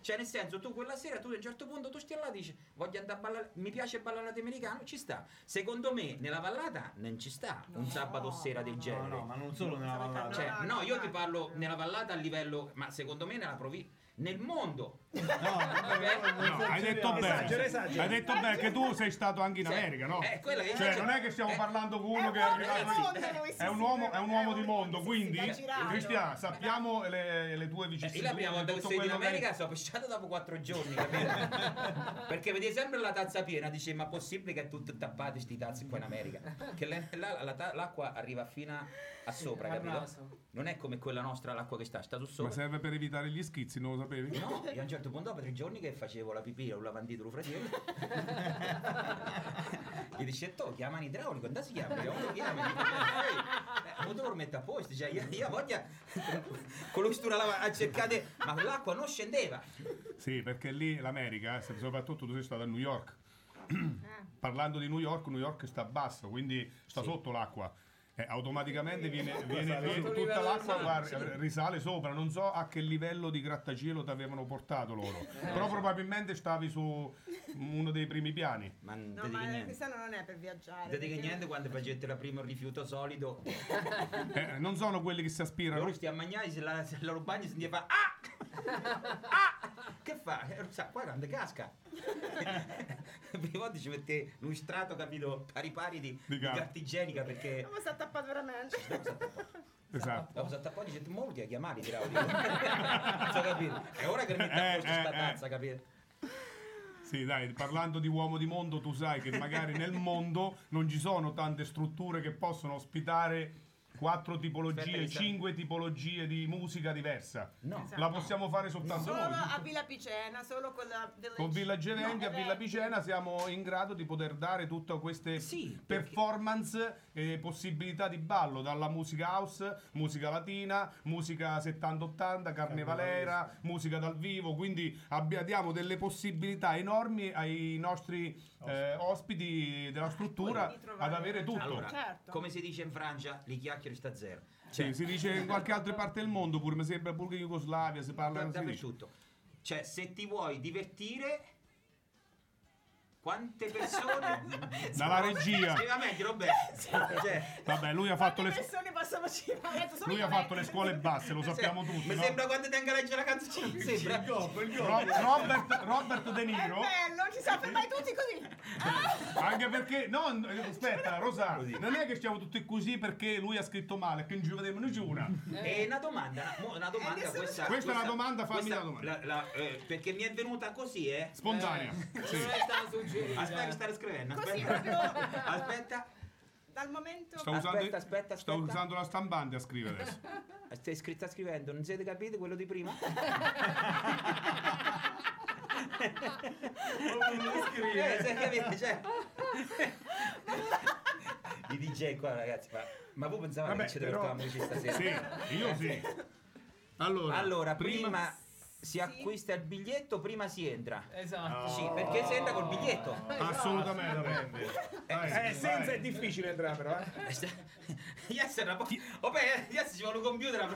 cioè nel senso tu quella sera tu a un certo punto tu stai là e dici voglio andare a ballare, mi piace ballare latinoamericano, ci sta. Secondo me nella vallata non ci sta un sabato sera del No, genere. no, ma non solo nella vallata. Cioè, No, no, no, io no, ti no. parlo nella vallata a livello, ma secondo me nella provincia, nel mondo. No, No, hai detto bene. Hai detto bene che tu sei stato anche in America, no? è quella che Cioè, non è che stiamo eh, parlando con uno è che è arrivato. sì, È un uomo, è un uomo di mondo, quindi. Cristian, sappiamo le, le tue Eh, vicissitudini. io la prima volta che tutto sei in quello che- America sono pesciato dopo quattro giorni, capito? Perché vedi sempre la tazza piena, dice ma possibile che è tutto tappato sti tazzi qua in America? Che l'acqua arriva fino a, sopra, capito? Non è come quella nostra, l'acqua che sta, sta su Ma sopra. serve per evitare gli schizzi, non lo sapevi? No, io un certo punto dopo tre giorni che facevo la pipì a un lavandino fratello gli dice tu chiama un idraulico andate si chiama io lo chiamo "Eh, non te lo metto a posto cioè io, io voglio con lo stura lava- a cercare ma l'acqua non scendeva Sì, perché lì l'America, eh, soprattutto tu sei stato a New York. Parlando di New York, New York sta basso, quindi sta Sì. sotto l'acqua. Eh, automaticamente viene, viene- viene- tutta l'acqua guarda, risale sopra. Non so a che livello di grattacielo ti avevano portato loro, Eh. però probabilmente stavi su uno dei primi piani. ma non No, ma niente Cristiano non è per viaggiare. dico perché- niente quando facete la prima rifiuto solido Eh, non sono quelli che si aspirano. loro stiamo a mangiare se la, se la bagno si fa ah ah che fa Eh, qua grande casca prima volta ci mette un strato capito pari pari di, di carta. carta igienica perché tappato veramente? Esatto. Dopo si attappa e dice, ma vuoi chiamare l'idraulico? non so capito. È ora che mette a Eh, sta eh, tazza, capito? Sì, dai, parlando di uomo di mondo, tu sai che magari nel mondo non ci sono tante strutture che possono ospitare quattro tipologie, cinque tipologie di musica diversa. No. La possiamo fare soltanto Solo noi. a Villa Picena, solo con la della Con Villa Gerendi No, a Villa eh, Picena siamo in grado di poter dare tutte queste Sì, perché- performance e possibilità di ballo, dalla musica house, musica latina, musica 70-80, carnevalera, musica dal vivo, quindi abbi- diamo delle possibilità enormi ai nostri eh, ospiti della struttura di ad avere tutto. Allora, Certo. come si dice in Francia, li chiacchieri sta zero. Sì, si dice in qualche altra parte del mondo pure, mi sembra pure in Jugoslavia si parla da- si dice. dappertutto. Cioè, se ti vuoi divertire, quante persone... Dalla regia. Vabbè, Roberto. Cioè, Vabbè, lui ha fatto le, persone possono? Sono lui ha fatto eh. le scuole basse, lo sappiamo cioè, tutti. Mi no? sembra quando tenga a leggere la canzone. Mi sembra. Ro- Robert, Robert De È Niro bello, ci siamo fermati tutti così. Ah, anche perché no eh, aspetta Rosa non è che stiamo tutti così perché lui ha scritto male che non ci vediamo nessuna E una domanda, una domanda nessuno questa, Questa è una domanda, fammi questa- una domanda. la- la- eh, perché mi è venuta così, eh. spontanea sì. Non. Aspetta eh. stare scrivendo, Così aspetta. proprio. Aspetta, Dal momento... sto usando, Aspetta, aspetta, sto usando la stampante a scrivere adesso stai scri- sta scrivendo, non siete capiti quello di prima? eh, sai capito, cioè. I DJ qua ragazzi, ma, ma voi pensavate Vabbè, che ci però- stasera? sì io sì allora, Allora, prima, si acquista il biglietto, prima si entra. Esatto. Sì, perché si entra col biglietto. assolutamente Vai, Eh, senza vai. è difficile entrare però, eh. Yes, era po- oh, beh, yes, ci vuole un computer,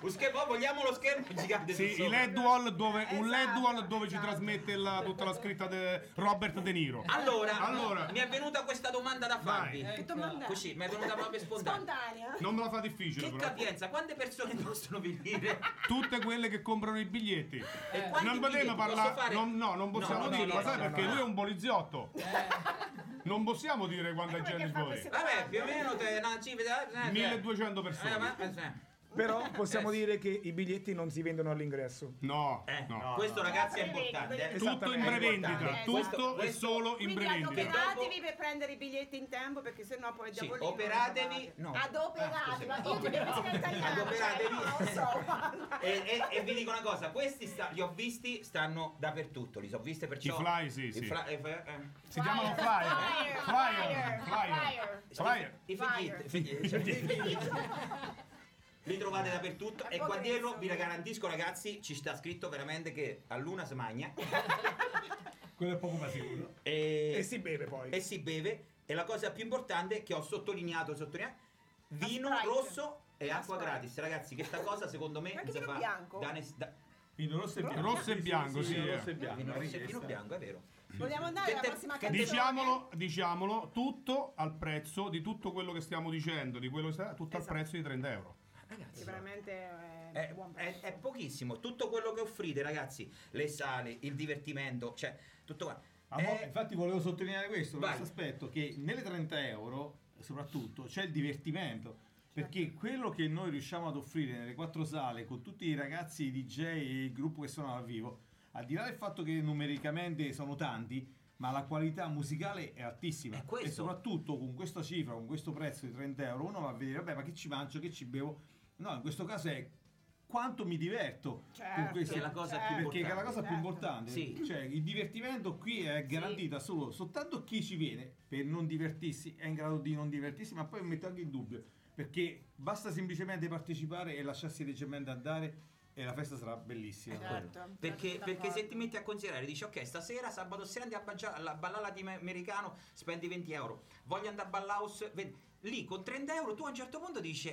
lo schermo, oh, vogliamo lo schermo gigante Sì, sul i sopra. LED wall dove, un LED Esatto, wall dove ci esatto. trasmette la- tutta la scritta di Robert De Niro Allora, Allora. mi è venuta questa domanda da farvi. Vai. Che domanda? Così, mi è venuta proprio spontanea. Spontanea? non me la fa difficile Che però capienza, quante persone possono venire? tutte quelle che comprano i biglietti E quanti non posso parlare fare? no, no, non possiamo No, no, dirlo no, sai no, perché no. lui è un poliziotto? Non possiamo dire quanta gente ci queste- Vabbè, più o meno te, una cifra, eh, 1200 persone. Eh, ma- eh, Però possiamo dire che i biglietti non si vendono all'ingresso. No, eh, no. questo ragazzi è importante. eh. Tutto in prevendita, Eh, tutto questo- e solo in Quindi prevendita. adoperatevi per prendere i biglietti in tempo perché sennò poi Sì, non operatevi, no. Adoperatevi, Ah, io ti devo dire italiano, Adoperatevi. cioè, non lo so, guarda. E, e- e vi dico una cosa, questi sta- li ho visti, stanno dappertutto, li so viste perciò. I fly, sì, i sì. fly- eh, eh, Si chiamano flyer. Flyer, Flyer. flyer, Flyer. Flyer. I Flyer. li trovate dappertutto e qua dietro vi garantisco ragazzi ci sta scritto veramente che a luna si magna Quello è poco ma sicuro. e, E si beve poi. e si beve e la cosa più importante che ho sottolineato, sottolineato vino Sprite. rosso e La acqua Sprite. gratis ragazzi questa cosa secondo me Anche si vino fa bianco? da nes- da- Vino rosso e bianco. Rosso e bianco, sì, vino eh. rosso e bianco. vino rosso e vino bianco è vero Vogliamo andare Che alla prossima che canzone? Diciamolo, diciamolo, tutto al prezzo di tutto quello che stiamo dicendo, di quello che sta, tutto al Esatto. prezzo di 30 euro. Ragazzi veramente è, È, buon è- prezzo. è pochissimo, tutto quello che offrite, ragazzi, le sale, il divertimento, cioè tutto qua. Ah, mo- Eh, infatti volevo sottolineare questo, questo aspetto, che nelle 30 euro soprattutto c'è il divertimento. Perché quello che noi riusciamo ad offrire nelle quattro sale con tutti i ragazzi, i DJ e il gruppo che sono dal vivo, al di là del fatto che numericamente sono tanti, ma la qualità musicale è altissima. È. E soprattutto con questa cifra, con questo prezzo di 30 euro, uno va a vedere, vabbè, ma che ci mangio, che ci bevo? No, in questo caso è quanto mi diverto Certo, con questo. Che è la cosa certo. più Perché è la cosa più Certo. importante. Sì. Cioè, il divertimento qui è garantita solo soltanto chi ci viene per non divertirsi è in grado di non divertirsi, ma poi metto anche in dubbio. Perché basta semplicemente partecipare e lasciarsi leggermente andare e la festa sarà bellissima. Certo, Perché, certo, perché se d'accordo. ti metti a considerare, dici ok, stasera, sabato sera andiamo a ballare latinoamericano, spendi 20 euro, voglio andare a vedi, lì con 30 euro tu a un certo punto dici,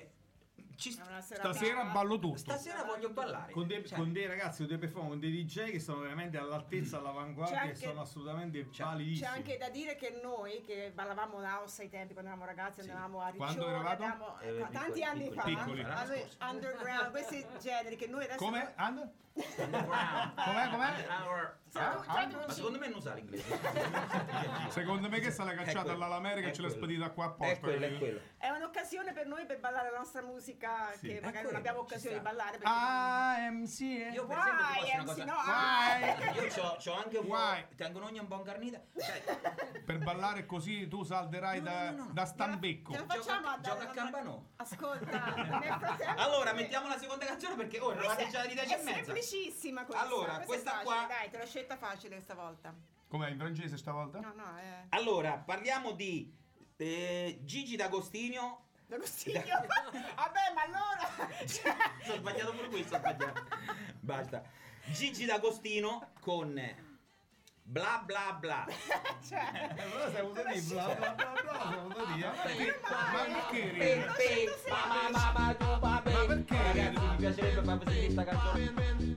ci- serata- Stasera ballo tutto. stasera voglio ballare. Con dei, Cioè, con dei ragazzi, con dei performer, con dei DJ che sono veramente all'altezza, all'avanguardia e sono assolutamente C'è- validissimi. C'è anche da dire che noi che ballavamo house ai tempi quando eravamo ragazzi, andavamo a Riccione, Quando andavamo- Eh, ecco, piccoli, tanti anni piccoli, fa, piccoli. a L'anno noi underground, questi generi che noi adesso Come? And? Underground. Com'è, com'è? Ah, Ma secondo me non sa l'inglese. Secondo me che sta la cacciata quello, all'America è e ce l'ha spedita qua apposta. È quello, è quello. È un'occasione per noi per ballare la nostra musica Sì. che È magari non abbiamo occasione di ballare perché AMC. Io per esempio ti Why, una MC, cosa... no, Why? Io c'ho, c'ho anche un Why? po'... Tengo un'ogna un buon garnita. Cioè, Per ballare così tu salterai No, da, no, no, no. da stambecco. Ce la facciamo Gioca- a gioca a Campanò. Ascolta, nel frattempo allora, mettiamo la seconda canzone perché ora eravate già alle 10 e è mezza. semplicissima questa. Allora, è questa facile, qua- Dai, te l'ho scelta facile stavolta. Com'è in francese stavolta? No, no, è... Allora, parliamo di eh, Gigi D'Agostinio. D'Agostinho. Vabbè, ma allora... Cioè, Ho sbagliato pure questo, ho sbagliato. Basta. Gigi D'Agostino con bla bla bla. cioè... Allora siamo venuti bla bla bla bla, siamo venuti, eh. Ma perché ma, ma, ma, perché? Ragazzi, mi piacerebbe sentire questa canzone.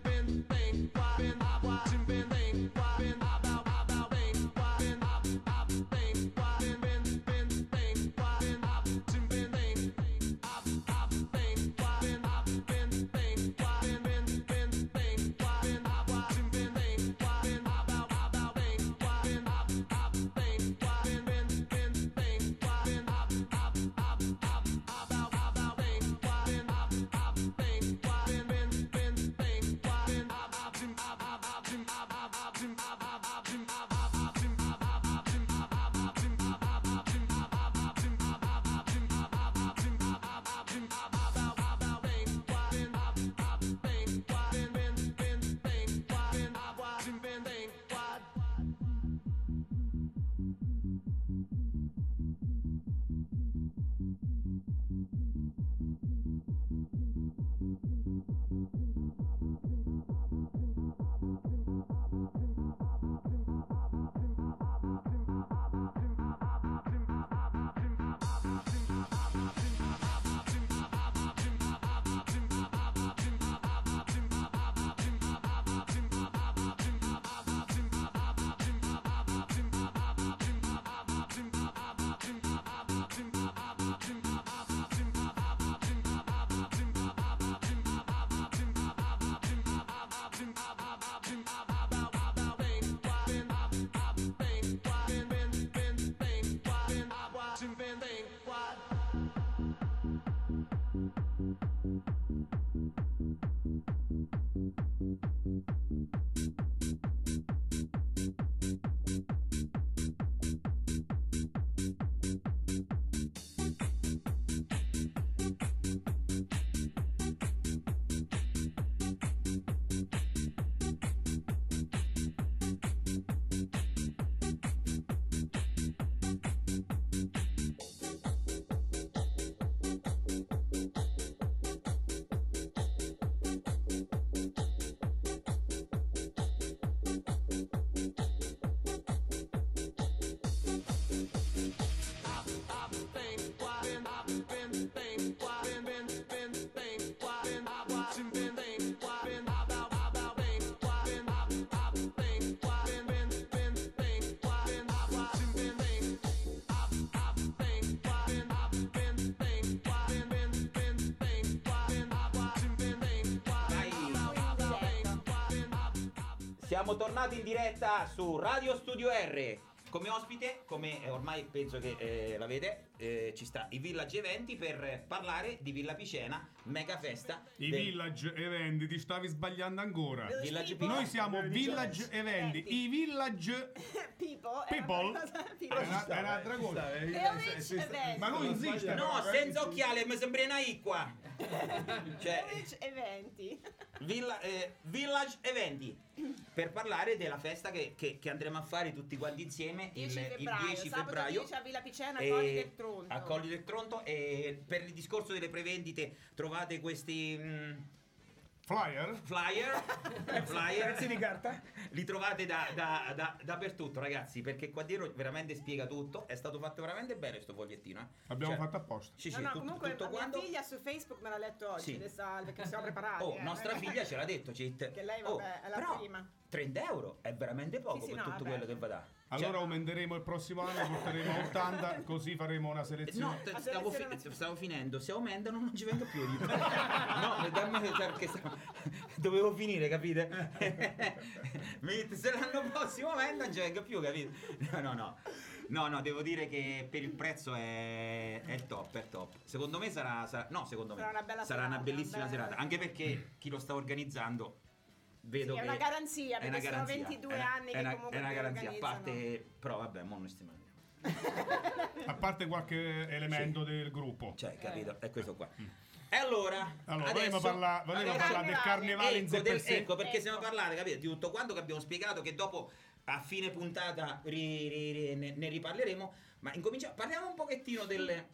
Van thing. Siamo tornati in diretta su Radio Studio R. Come ospite, come eh, ormai penso che eh, l'avete, eh, ci sta i Village Eventi per parlare di Villa Picena, mega festa. I del- village eventi, ti stavi sbagliando ancora. Village People. Noi siamo Village village eventi. I village People. è People? una cosa- è una- è un'altra cosa. E Village Eventi. Ma lui insiste. No, eh. senza occhiali, mi sembra una icqua. Cioè, Village Eventi. Villa- eh, Village Eventi per parlare della festa che, che- che andremo a fare tutti quanti insieme 10 il, il febbraio, 10 sabato febbraio 10 a Villa Picena, e- Colli del Tronto. a Colli del Tronto e per il discorso delle prevendite trovate questi mm, Flyer? flyer flyer Pezzi di carta? li trovate da- da- da- dappertutto ragazzi perché qua dietro veramente spiega tutto è stato fatto veramente bene sto fogliettino eh. L'abbiamo Cioè, fatto apposta. sì, sì, No, no, tutto, comunque tutto mia quanto figlia su Facebook me l'ha letto oggi, Sì. le salve, che siamo preparati. Oh, eh. nostra figlia ce l'ha detto, Cit. Che lei, Oh, vabbè, è la però prima. 30 euro è veramente poco Sì, sì, per no, tutto vabbè. quello che va da. Allora Cioè, aumenteremo il prossimo anno, porteremo a 80, così faremo una No, selezione. t- La stavo, fi- stavo finendo. Se aumentano non ci vengo più. dico. no, dammi perché stavo- dovevo finire, capite? Se l'anno prossimo aumenta non ci vengo più, capite? No, no, no. No, no, devo dire che per il prezzo è, è top, è top. Secondo me sarà, sarà- no, secondo me Sarà una bella sarà una serata, bellissima una bella- serata, anche perché chi lo sta organizzando vedo Sì, è che una garanzia, è perché sono 22 è una- anni è che una, comunque è una garanzia, a parte però vabbè, mo non stiamo A parte qualche elemento del gruppo. cioè, capito? È questo qua. E allora, Allora, adesso, volevo parlare, volevo adesso- parlare del carnevale in ecco, sé del- per ecco perché stiamo a Ecco. parlare, capito? Di tutto quanto che abbiamo spiegato che dopo a fine puntata ri- ri- ri- ne, ne riparleremo, ma incominciamo parliamo un pochettino del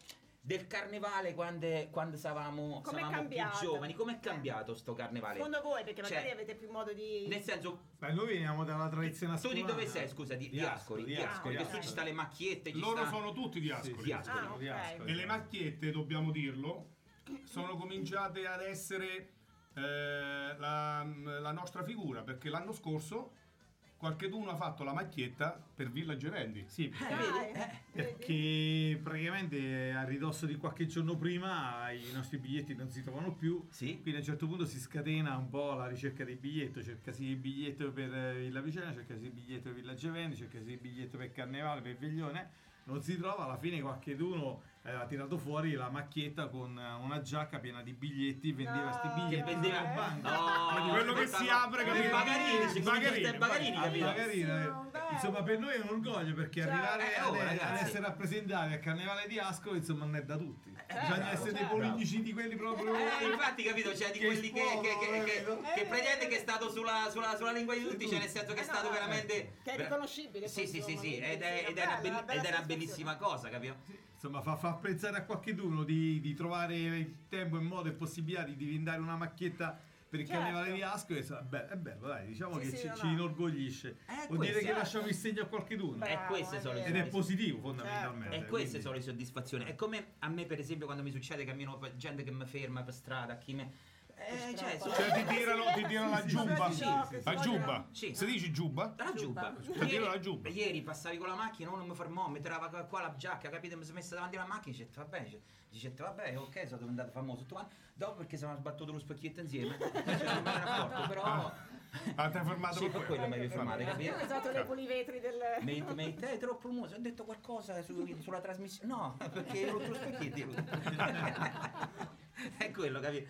del carnevale quando, quando stavamo, Com'è stavamo più giovani, com'è cambiato sto carnevale? Secondo voi, perché magari Cioè, avete più modo di... Nel senso, Beh, noi veniamo dalla tradizione tu di ascolana. dove sei, scusa? Di, di Ascoli, di Ascoli, che su ci sta le macchiette, ci Loro sta... sono tutti di Ascoli. Di Ascoli. Ah, ok. Di Ascoli. E le macchiette, dobbiamo dirlo, sono cominciate ad essere eh, la, la nostra figura, perché l'anno scorso qualcheduno ha fatto la macchietta per Village Eventi. Sì, Eh, Dai, vedi? vedi? perché praticamente a ridosso di qualche giorno prima i nostri biglietti non si trovano più. Sì. Quindi a un certo punto si scatena un po' la ricerca del biglietto, cercasi il biglietto per eh, Villa Vicena, cercasi il biglietto per Villa Gevendi, cercasi il biglietto per Carnevale, per Veglione, non si trova, alla fine qualcheduno eh, ha tirato fuori la macchietta con eh, una giacca piena di biglietti, vendeva No. sti Che biglietti vendeva sulla banca. No, Quello che si apre, I capito? bagarini, si Bagarini, i bagarini, Ah, capito? magari, eh, bello. Insomma per noi è un orgoglio perché Cioè, arrivare eh, oh, ad, ad essere rappresentati al carnevale di Ascoli insomma non è da tutti bisogna certo, essere dei certo. politici di quelli proprio Eh, infatti, capito? Cioè, di Che quelli che, che, che, che, che praticamente che è stato sulla, sulla, sulla lingua di tutti, cioè nel senso che è Eh, stato eh, veramente. che è riconoscibile, Sì, sì, sì, sì, ed è, sì, ed è una, bellissima cosa, capito? insomma fa, fa pensare a qualcuno di, di trovare il tempo e modo e possibilità di diventare una macchietta per il Certo. carnevale di Ascoli insomma, beh, è bello dai diciamo Sì, che sì, ci, no, ci no. inorgoglisce Eh, vuol dire che lasciamo il segno a qualcuno Bravo, E queste sono le ed è positivo fondamentalmente E queste quindi- sono le soddisfazioni. È come a me, per esempio, quando mi succede cammino per gente che mi ferma per strada, chi me. Eh, cioè, Cioè ti tirano, ti tirano la giubba. sì, sì, sì, La giubba. Sì. Si dice giubba? La giubba. Giubba. Ti tirano la giubba. Ieri passavi con la macchina, uno non mi fermò, mi tirava qua- la giacca, capito? Mi sono messa davanti alla macchina, dice vabbè, dice, dice vabbè, ok, sono diventato famoso tutto quanto. Dopo perché siamo sbattuto lo specchietto insieme, non me ne accorto, però Ah, ti hai fermato Sì, per quello mi avevi fermato, Io capito? ho usato le polivetri del... Mi, mi te troppo muso, ho detto qualcosa su- sulla trasmissione. No, perché ero lo specchietti. È quello, capito?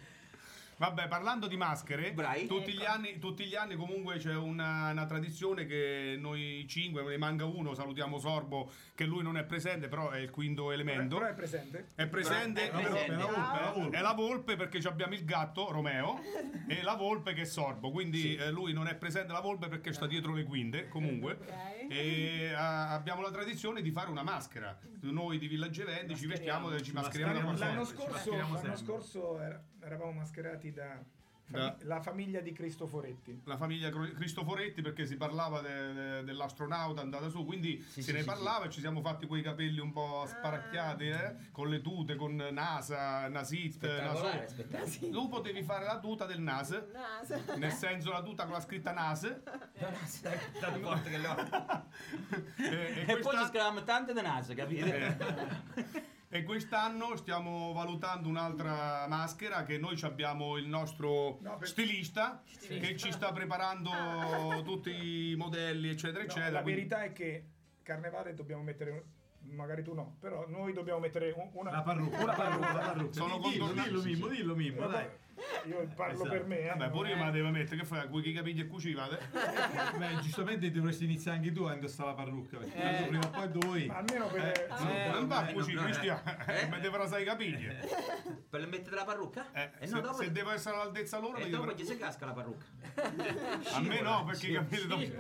Vabbè, parlando di maschere, Brai. tutti, gli anni, tutti gli anni comunque c'è una, una tradizione che noi cinque, ne manca uno, salutiamo Sorbo, che lui non è presente, però è il quinto elemento. Però è presente. È presente, Però è però- presente. è la volpe, è la volpe. È la volpe perché ci abbiamo il gatto, Romeo, e la volpe che è Sorbo. Quindi eh, lui non è presente la volpe perché sta dietro le quinte, comunque. Ok. E ah, abbiamo la tradizione di fare una maschera. Noi di Villagge Eventi ci vestiamo e ci mascheriamo L'anno scorso, mascheriamo l'anno scorso era- eravamo mascherati da, Da- la famiglia di Cristoforetti. la famiglia Cristoforetti perché si parlava de- de- dell'astronauta andata su, quindi Sì, se sì, ne sì, parlava e ci siamo fatti quei capelli un po' sparacchiati eh, con le tute, con NASA, Nasit, Naso. Tu potevi fare la tuta del NAS, Naso. nel senso la tuta con la scritta NAS. Tanto forte che le ho. e, E poi ci questa- scriviamo tante di naso, capite? E quest'anno stiamo valutando un'altra maschera che noi ci abbiamo il nostro No, per- stilista che ci sta preparando tutti i modelli eccetera No, eccetera. la quindi- verità è che Carnevale dobbiamo mettere, magari tu no, però noi dobbiamo mettere un- una, La parrucca, una parrucca. la parrucca. Sono dillo, dillo Mimmo, dillo Mimmo, dai. Io parlo Esatto. per me. eh, Vabbè, pure io me la devo mettere, che fai? Quei capigli e cucivate? Beh, giustamente dovresti iniziare anche tu a indossare la parrucca, perché tanto prima o poi. Ma almeno per... No, non va a eh, cucire, no, eh. Cristian. Eh? Mi devo rasare i capigli. Per mettere la parrucca? Eh, e se, no, dopo, se devo essere all'altezza loro, e dopo gli si casca la parrucca. a me no, perché i capelli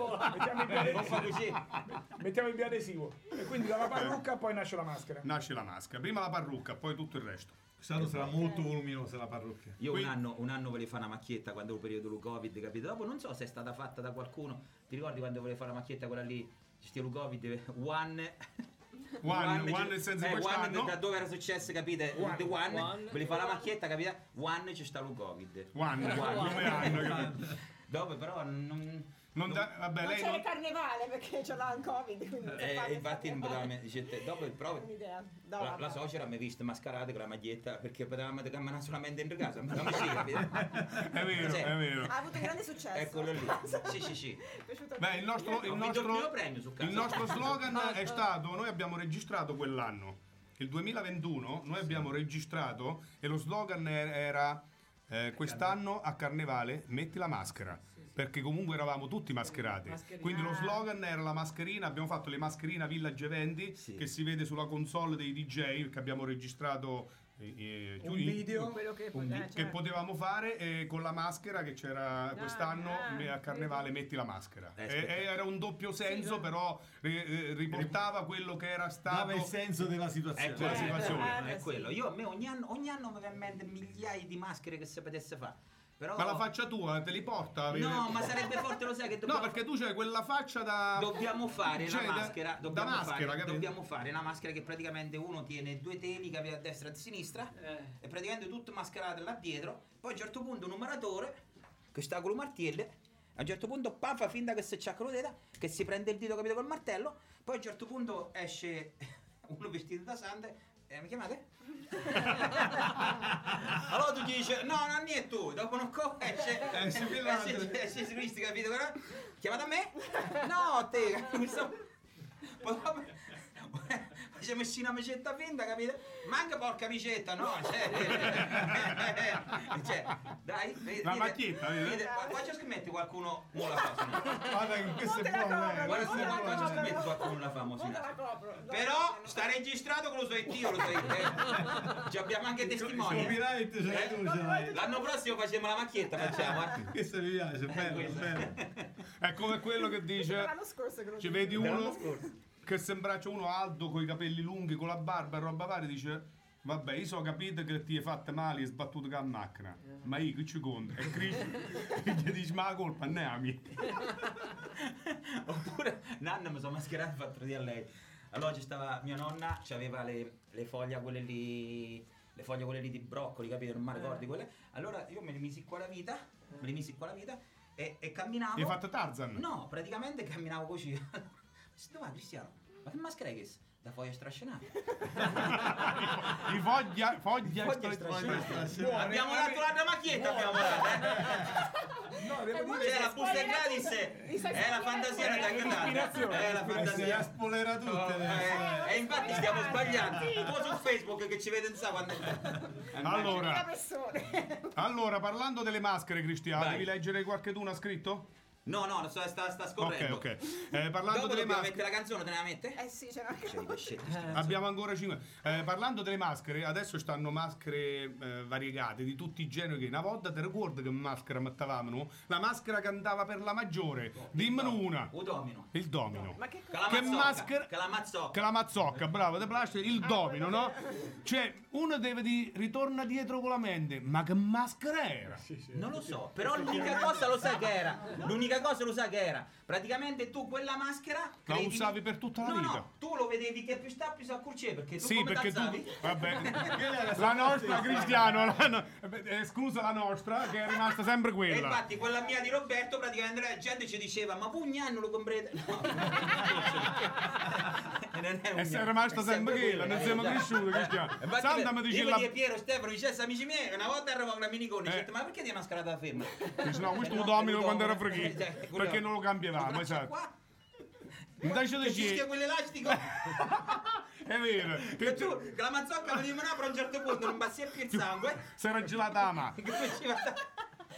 mettiamo il biadesivo. E quindi dalla parrucca poi nasce la maschera. Nasce la maschera, prima la parrucca, poi tutto il resto. Quest'anno sarà molto voluminosa la parrucca. Io Qui- un anno, un anno volevo fare una macchietta quando era il periodo del Covid, capito? Dopo non so se è stata fatta da qualcuno. Ti ricordi quando volevo fare la macchietta quella lì? Stile Covid, One. One, one nel senso eh, One da dove era successo, capite? One. The One, One. volevo fare la macchietta, capite? One c'è sta il Covid. One, come anno, capito? Dopo però non... Non da- vabbè, Non lei c'era non... il carnevale perché ce l'ha il covid quindi Eh, infatti non carnevale. poteva me- dice, dopo il. No, la, la suocera mi ha visto mascherata con la maglietta perché potevamo camminare solamente dentro casa ma non mi si? È vero, Sì. è vero. Ha avuto un grande successo. eccolo lì sì sì sì Mi è piaciuto Beh, il nostro, il nostro, il nostro slogan è stato, noi abbiamo registrato quell'anno, il 2021, noi abbiamo registrato e lo slogan er- era eh, quest'anno a Carnevale metti la maschera. Perché comunque eravamo tutti mascherati. Quindi lo slogan era la mascherina. Abbiamo fatto le mascherine Village Eventi Sì. che si vede sulla console dei DJ che abbiamo registrato eh, eh, Un in- video. che, un- eh, che certo. potevamo fare eh, con la maschera che c'era quest'anno ah, me- a carnevale metti la maschera Eh, E- aspetta. e era un doppio senso però eh, eh, riportava quello che era stato Dava il senso della situazione. Ecco la la situazione. situazione. È quello. Io a me ogni anno, ogni anno mi viene in mente migliaia di maschere che si potesse fare. Però... ma la faccia tua te li porta No, ma sarebbe forte, lo sai che no dobbiamo perché tu c'hai quella faccia da Dobbiamo fare Cioè, da- maschera, da dobbiamo, maschera, fare, capito? dobbiamo fare una maschera che praticamente uno tiene due teli che aveva a destra e a sinistra e praticamente tutto mascherato là dietro. Poi a un certo punto un numeratore che sta con il martello. A un certo punto pa, fa finta che si ciacca la che si prende il dito capito col martello. Poi a un certo punto esce uno vestito da sante. Eh, mi chiamate? allora tu dici, no, non è tu, dopo co esce, Eh, si vede l'altro. esce, esce Cristi, capito? Guarda, Chiamate a me? No, a te. Sto- Poi dopo- Ci messi una micetta finta, capito? Manca porca micetta, no? Cioè, cioè dai, vedi, La macchietta, vedi? qua- c'è scommetti qualcuno non la fa. Guarda che questo è buono, eh. Guarda, la qua copro, scommetti no. qualcuno la fa, Non te Mosina. la copro. No, Però sta registrato che lo so io, lo so io. eh. Ci abbiamo anche testimoni. L'hai. L'anno prossimo facciamo la macchietta, facciamo. eh. Questo mi piace, bello, bello. è come quello che dice L'anno scorso che lo ci vedi uno scorso. Che sembra c'è uno alto con i capelli lunghi con la barba e roba varia dice Vabbè, io so capito che ti hai fatto male e hai sbattuto con la macchina, ma io che ci conto? E Cristo gli dici, ma la colpa non è a mia. Oppure Nanna mi sono mascherato e fatto dire a lei. Allora ci stava mia nonna, aveva le, le foglie quelle lì. Le foglie quelle lì di broccoli, capito? Non mi ricordi quelle. Allora io me le misi qua la vita. Me le misi qua la vita e, e camminavo. Hai fatto Tarzan? No, praticamente camminavo così. Dove va Cristiano? Ma che maschera è questa? Da foglia strascinata. I foglia, foglia, Foglia strascinata. abbiamo dato l'altra macchietta, abbiamo dato. eh. No, devo voi dire la busta gratis, tutte. Vi stai è la fantasia Eh, da l'ispirazione. È la Si fantasia. spolera tutte Oh, eh, E infatti stiamo sbagliando. Un po' su Facebook che ci vede in sa quando. Allora, allora, parlando delle maschere, Cristiano, devi leggere qualcheduno ha scritto? No, no, sta, sta, sta Ok, scorrendo. ok. Eh, parlando Dopo delle maschere. mettere la canzone, te ne la mette? Eh sì, c'è anche C'è i pescetti. Abbiamo ancora 5. parlando delle maschere, adesso stanno maschere eh, variegate di tutti i generi. Che una volta ti ricordi che maschera mettavamo? La maschera che andava per la maggiore. Dimmene una. O domino. Il domino. Ma che la Che maschera- Che la mazzocca. Che la mazzocca, bravo, te piace il domino, no? Cioè, uno deve di ritorna dietro con la mente. Ma che maschera era? Non lo so, però l'unica cosa lo sai che era. L'unica cosa lo sai che era. Praticamente tu quella maschera. La usavi per tutta la no, vita. No, tu lo vedevi che più sta più si accurce perché tu Sì, come perché tu. Vabbè. La nostra, Cristiano, la no- eh, esclusa la nostra, che è rimasta sempre E quella. infatti quella mia di Roberto praticamente la gente ci diceva ma Pugnan lo comprete? No. non è E Ugnan, rimasta è sempre quella, non eh, siamo già. cresciuti, Cristiano. Infatti, Santa mi dice la... Piero Stefano dicesse amici miei una volta arrivavo con la minicone Eh. ma perché ti hai mascherata ferma? Dice, no, questo Eh, lo no, domino quando era domino. Quello- Perché non lo cambiavamo, esatto. qua, Invece che fischia chi? quell'elastico È vero. che tu che la mazzocca veniva a un certo punto non bassia più il sangue si era gelata la mano.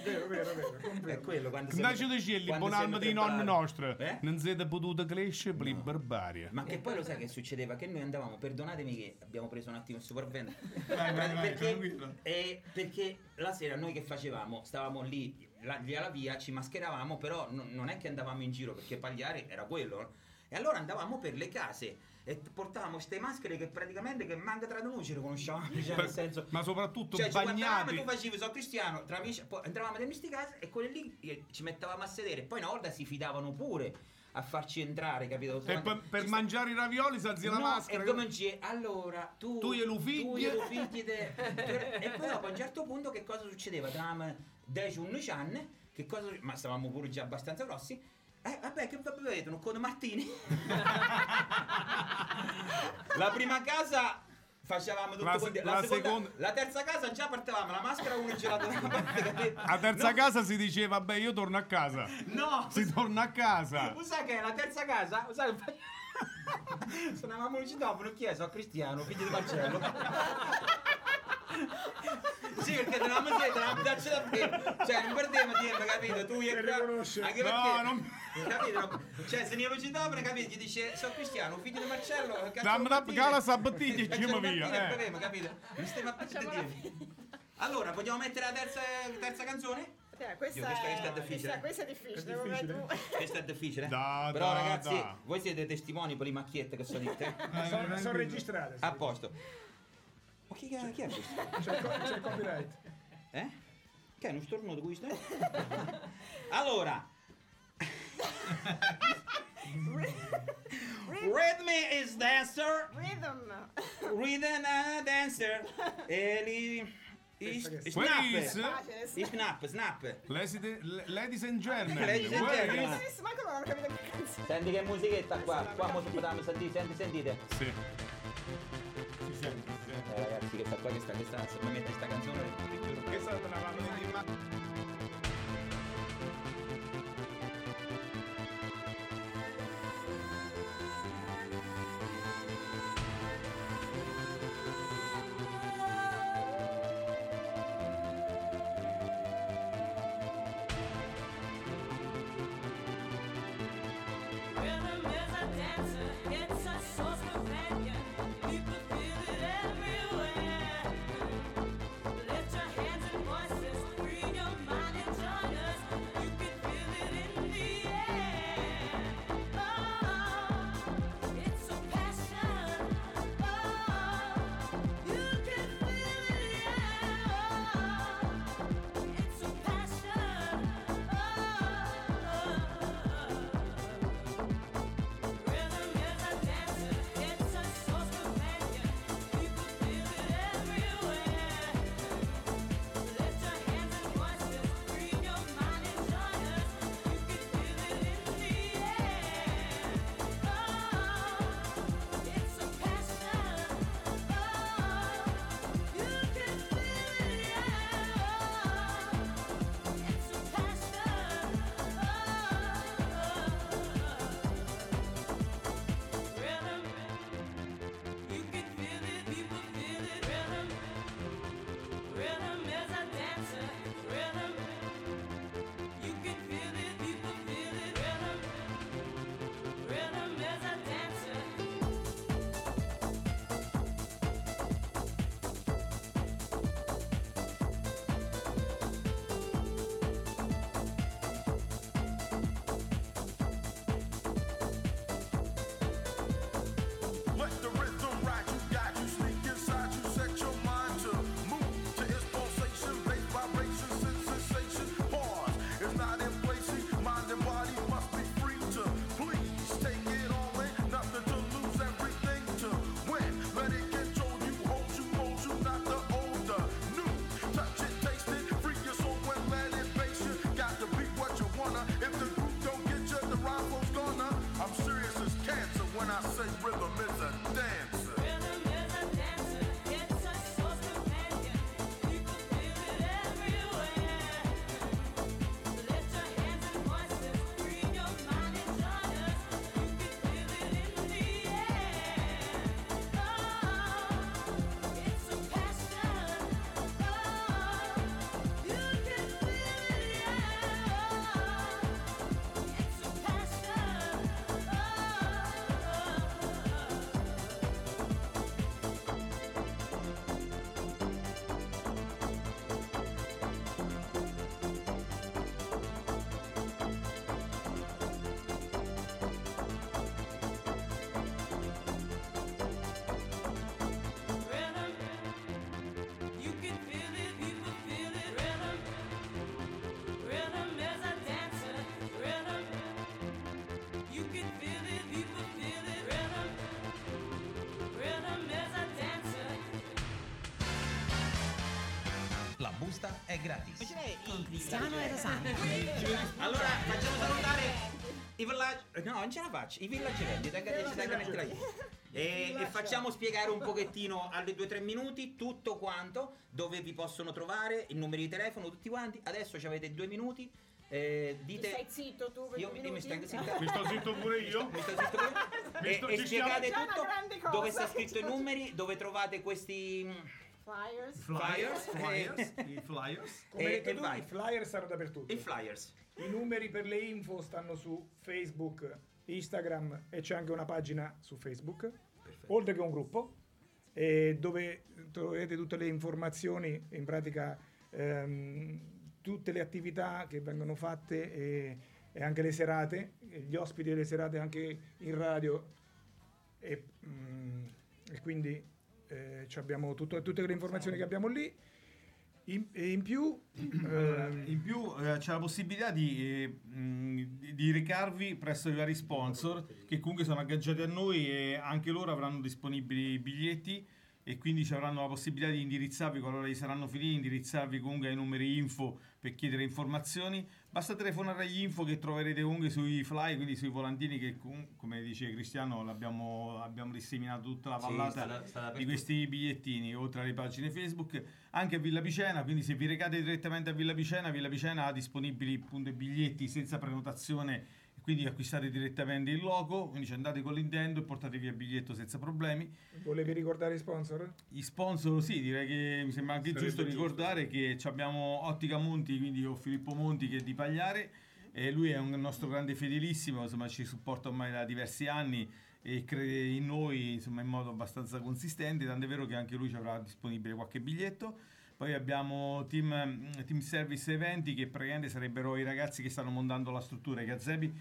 Vero, vero, vero. è confermo. quello quando di quelli, quando buon anno di nonni nostri, Eh? non siete potuti crescere per la barbarie. Ma che poi lo sai che succedeva? Che noi andavamo, perdonatemi che abbiamo preso un attimo il supervento. Vai, vai, vai, perché, eh, perché la sera noi che facevamo? Stavamo lì, la- lì alla via, ci mascheravamo, però no- non è che andavamo in giro perché pagliare era quello. no? E allora andavamo per le case e portavamo queste maschere che praticamente che manca tra noi ci riconosciamo, cioè, nel senso... Ma soprattutto Cioè, ci bagnati. tu facevi, sono cristiano, tra amici, poi entravamo in questi casi e quelli lì eh, ci mettevamo a sedere. Poi una volta si fidavano pure a farci entrare, capito? E per, per Ci sta- mangiare i ravioli si alzia la No, maschera. e come dice, allora tu Tu glielo figli? e poi dopo a un certo punto che cosa succedeva? Travamo 10-11 anni, che cosa ma stavamo pure già abbastanza grossi. Eh, vabbè, che un con Martini. la prima casa facevamo tutto La con- se- la, la seconda, seconda- la terza casa già partevamo, la maschera uno gelato da una parte, capito? A terza No, casa si diceva, vabbè, io torno a casa. No, Si torna a casa. Sai che è la terza casa? Sai Suonavamo il citofono in chiesa a Cristiano, figlio di Marcello. sì, perché tenevamo siete, tenevamo darci da bere. Cioè, non perdevamo tempo, capito? Tu e Per qua-. Anche No, perché, non- capito? Cioè, se ne lo citofono, capito? Gli dice, sono Cristiano, figlio di Marcello. Dammi da cala sabattiglia e ci via. eh. bevevo, capito? Non stiamo a la Allora, vogliamo mettere la terza, terza canzone? Eh, questa, Io, questa- questa è difficile. questa, questa è difficile. È difficile. Questa è difficile. Da, Però da, ragazzi, da. voi siete testimoni per le macchiette che sono dite. Sono, sono registrate. sì. A posto. Ma chi, chi è questo? C'è il co- c'è il copyright. Eh? Che è uno stornuto questo? allora. Rhythm is dancer, Rhythm. rhythm and dancer. E Please. Snap. Snap, snap. Ladies ladies and gentlemen. Ladies and gentlemen. is- Sì, Ma come non ho capito che canzone? Senti che musichetta qua, qua mo potevamo sentire, senti, sentite. Sì. Si sente, si sente. Eh ragazzi, questa qua, questa, questa, se mi metti I say busta è gratis. Ma ce l'hai i- Cristiano e Rosanna. Allora facciamo salutare i villaggi. No, non ce la faccio. I villaggi vendi, tenga 10 tenga metterla io. E, e facciamo spiegare un pochettino alle 2-3 minuti tutto quanto, dove vi possono trovare, il numero di telefono, tutti quanti. Adesso ci avete due minuti. eh, dite. Stai zitto tu Io io mi minuti? sto. Mi sto zitto pure io. Mi sto zitto pure. Mi E, sto- e spiegate tutto dove sta scritto i numeri, dove trovate questi. Flyers. Flyers, Flyers. flyers, i flyers. Come E- detto e tu, vai. i flyer stanno dappertutto. I flyers. I numeri per le info stanno su Facebook, Instagram e c'è anche una pagina su Facebook, oltre che un gruppo, e dove troverete tutte le informazioni, in pratica ehm, tutte le attività che vengono fatte e, e anche le serate, gli ospiti delle serate anche in radio e, mm, e quindi eh, abbiamo tutto- tutte le informazioni che abbiamo lì. In, in più... Allora, ehm, in più eh, c'è la possibilità di, eh, mh, di- recarvi presso i vari sponsor che comunque sono agganciati a noi e anche loro avranno disponibili i biglietti e quindi ci avranno la possibilità di indirizzarvi qualora gli saranno finiti, indirizzarvi comunque ai numeri info per chiedere informazioni. Basta telefonare agli info che troverete comunque sui fly, quindi sui volantini che com- come dice Cristiano l'abbiamo, abbiamo disseminato tutta la Sì, vallata sta da- sta di questi bigliettini oltre alle pagine Facebook anche a Villa Picena quindi se vi recate direttamente a Villa Picena Villa Picena ha disponibili appunto i biglietti senza prenotazione quindi acquistate direttamente il logo quindi andate con l'intendo e portate via il biglietto senza problemi. Volevi ricordare i sponsor? i sponsor sì direi che mi sembra anche Sarebbe giusto giusto, ricordare che ci abbiamo Ottica Monti quindi ho Filippo Monti che è di Pagliare e lui è un nostro grande fedelissimo insomma ci supporta ormai da diversi anni e crede in noi insomma in modo abbastanza consistente tant'è vero che anche lui ci avrà disponibile qualche biglietto poi abbiamo team, team Service Eventi che praticamente sarebbero i ragazzi che stanno montando la struttura i gazebi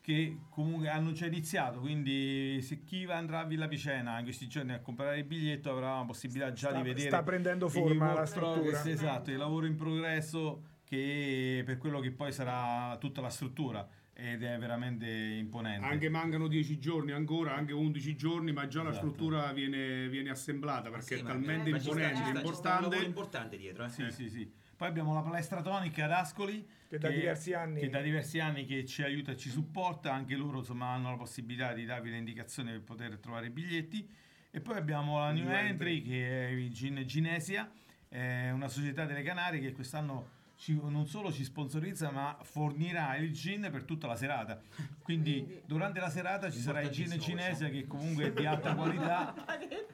che comunque hanno già iniziato, quindi se chi andrà a Villa Picena in questi giorni a comprare il biglietto avrà la possibilità già Sta- di vedere sta prendendo forma la struttura. progress, esatto, il lavoro in progresso che per quello che poi sarà tutta la struttura ed è veramente imponente. Anche mancano 10 giorni ancora, anche 11 giorni, ma già la Esatto. struttura viene, viene assemblata perché Sì, è talmente sta- imponente, ci sta- ci sta importante. lavoro importante dietro, eh. Sì, sì, sì. Poi abbiamo la palestra tonica ad Ascoli Che da diversi anni- che da diversi anni che ci aiuta e ci supporta, anche loro insomma hanno la possibilità di darvi le indicazioni per poter trovare i biglietti. E poi abbiamo la New New Entry Entry. che è Gin Ginesia, è una società delle Canarie che quest'anno ci- non solo ci sponsorizza ma fornirà il gin per tutta la serata. Quindi durante la serata ci sarà il gin cinese che comunque è di alta qualità.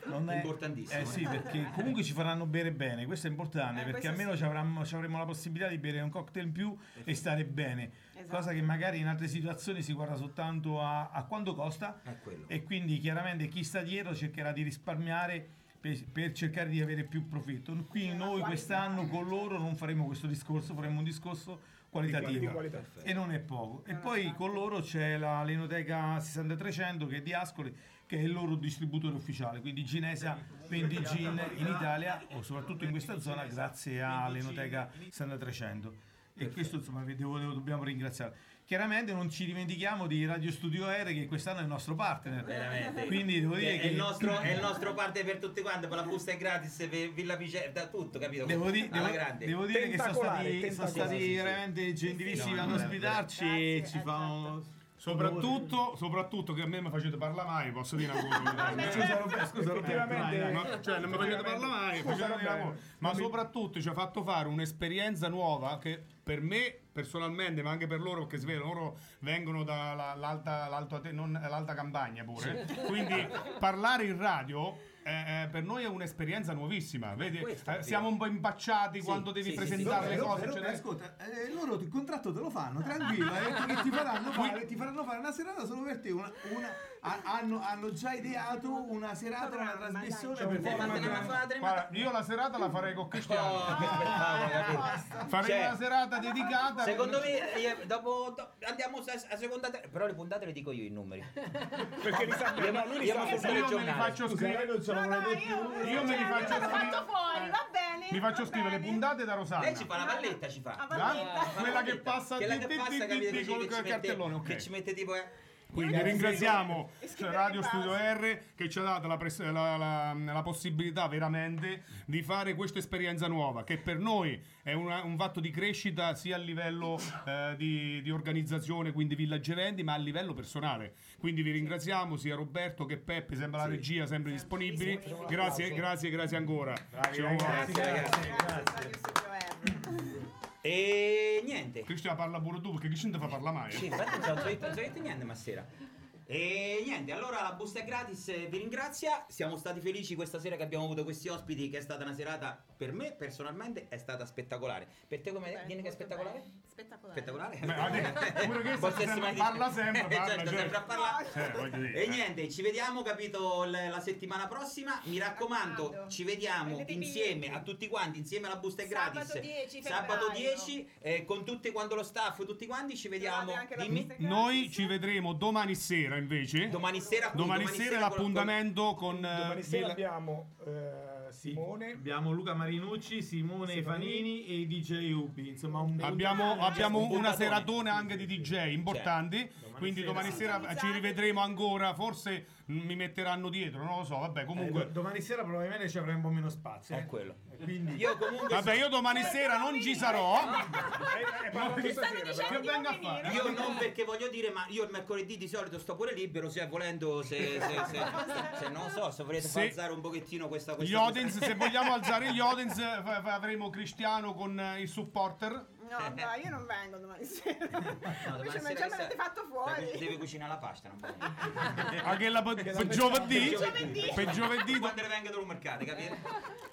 Non è, Importantissimo. Eh sì, perché comunque ci faranno bere bene, questo è importante Eh, perché almeno sì. ci avremo, ci avremo la possibilità di bere un cocktail in più e stare bene. Esatto. Cosa che magari in altre situazioni si guarda soltanto a, a quanto costa È quello. e quindi chiaramente chi sta dietro cercherà di risparmiare per, per cercare di avere più profitto. Qui noi quest'anno con loro non faremo questo discorso, faremo un discorso qualitativo qualità. e non è poco. E poi con loro c'è la Lenoteca 6300 che è di Ascoli, che è il loro distributore ufficiale, quindi Ginesia vende gin in Italia o soprattutto in questa zona grazie all'Enoteca 6300. E questo insomma devo- devo- dobbiamo ringraziare. Chiaramente non ci dimentichiamo di Radio Studio R che quest'anno è il nostro partner. Veramente. Quindi devo dire è, che il nostro, è il nostro parte per tutti quanti, poi la busta è gratis per Villa Picena, da tutto, capito? Devo, di- Alla devo- grande. devo dire che sono stati, sono stati sì, sì. veramente gentilissimi no, ad no, ospitarci grazie, e ci fanno... Soprattutto, soprattutto che a me mi facete parlare mai, posso dire una cosa. Scusa Roberto, scusa Roberto. Ma, cioè, non mi facete parlare mai, Scusa, ma soprattutto ci ha fatto fare un'esperienza nuova che per me personalmente, ma anche per loro, che svelo, loro vengono dall'alta l'alta campagna pure. Quindi parlare in radio. eh, eh, per noi è un'esperienza nuovissima, vedi? Eh, sì. siamo un po' impacciati Sì, quando devi sì, sì, presentare sì, le sì. cose. Però, però, ascolta, eh, loro il contratto te lo fanno, tranquillo, eh, ti faranno fare, ti faranno fare una serata solo per te. Una, una- ha- hanno, hanno già ideato una serata, una trasmissione per Eh, ma te ne format- ma fate- guarda, io la serata la farei con Cristiano. Oh, che spettacolo, capito? Farei Cioè, una serata dedicata. Secondo me, io- dopo do- andiamo a, a seconda te- però le puntate le dico io i numeri. Perché li sa Io, lui li io sa me li giornale. faccio scrivere. io non ce No, no, mai io, Io me li faccio scrivere- fatto fuori, va bene. Mi faccio va scrivere le bene. puntate da Rosanna. Lei ci fa la valletta, ci fa. La Ah, quella che passa Quella di- che di- passa, di- capito? di- Che ci- col che ci mette- cartellone, ok. Che ci mette tipo... eh, Quindi Io- ringraziamo Radio Studio. R che ci ha dato la, pres- la- la- la possibilità veramente di fare questa esperienza nuova, che per noi è una- un fatto di crescita sia a livello eh, di, di organizzazione, quindi villaggi eventi, ma a livello personale. Quindi vi ringraziamo sia Roberto che Peppe, sempre la regia, sempre disponibili. Grazie, grazie, grazie ancora. Vediamo- ragazzi. Grazie, grazie, Studio R. E niente. Cristian parla pure tu perché non ti fa parlare mai? Sì, infatti non so detto- detto niente ma sera. E niente, allora la busta è gratis, eh, vi ringrazia. Siamo stati felici questa sera che abbiamo avuto questi ospiti, che è stata una serata per me personalmente è stata spettacolare. Per te come viene che è spettacolare? Spettacolare. Spettacolare? Beh, pure che mai parla sempre, parla, Certo, cioè. sempre a parlare. Eh, dire, E eh. niente, ci vediamo, capito, la settimana prossima. Mi raccomando, ci vediamo insieme a tutti quanti, insieme alla busta è Sabato gratis. 10 Sabato febbraio. 10, eh, con tutti quanto lo staff, tutti quanti, ci vediamo. Noi ci vedremo domani sera invece. Domani sera, appunto, Domani sera con- l'appuntamento con, eh, Domani sera abbiamo eh, Simone. Abbiamo Luca Marinucci, Simone. Fanini e i DJ Ubi. Insomma, un Abbiamo, abbiamo un una seratone anche di DJ importanti, quindi domani sera ci rivedremo ancora, forse mi metteranno dietro, non lo so, vabbè comunque... Eh, domani sera probabilmente ci avremo un po' meno spazio. È eh. quello. Quindi Io comunque Vabbè, io domani sera non ci sarò. Eh, eh, sera, non a fare? Io non perché voglio dire, ma io il mercoledì di solito sto pure libero, se volendo, se, se, se, se non so, se volete Se- alzare un pochettino questa Gli audience, se vogliamo alzare gli fa- avremo Cristiano con eh, il supporter. No, dai, io non vengo domani sera. No, ci- sera già me l'avete fatto fuori. Deve, deve cucinare la pasta, non. Anche la, per giovedì. Per giovedì. Quando ne vengono al mercato, capite?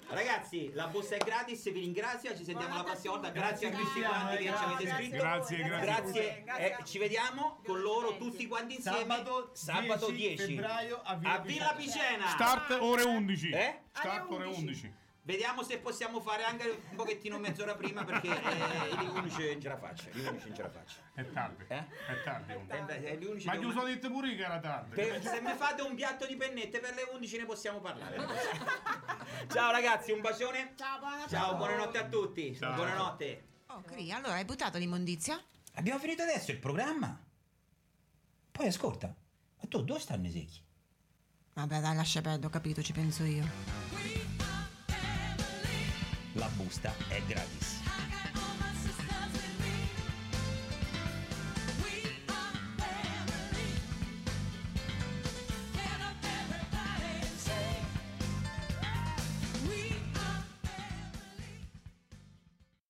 Ragazzi, la busta è gratis, vi ringrazio, ci sentiamo la prossima volta. Grazie a tutti quanti che ci avete Grazie. scritto. Grazie, grazie. Grazie, Grazie. eh, ci vediamo con loro tutti quanti insieme Sabato, sabato 10 10 febbraio a Villa a Villa Picena. Start ore 11. Eh? Start ore Alle 11. 11. Vediamo se possiamo fare anche un pochettino mezz'ora prima perché eh, gli unici non ce la faccio. Gli unici non ce la faccio. È tardi. Eh? È tardi. Eh, beh, eh, unici Ma gli devo- uso detto pure che era tardi. Per- se mi fate un piatto di pennette per le 11 ne possiamo parlare. Ciao ragazzi, un bacione. Ciao, buonanotte. Ciao, buonanotte a tutti. Ciao. Buonanotte. Oh, Cri, allora hai buttato l'immondizia? Abbiamo finito adesso il programma. Poi ascolta, ma tu dove stanno i secchi? Vabbè, dai, lascia perdere, ho capito, ci penso io. La busta è gratis.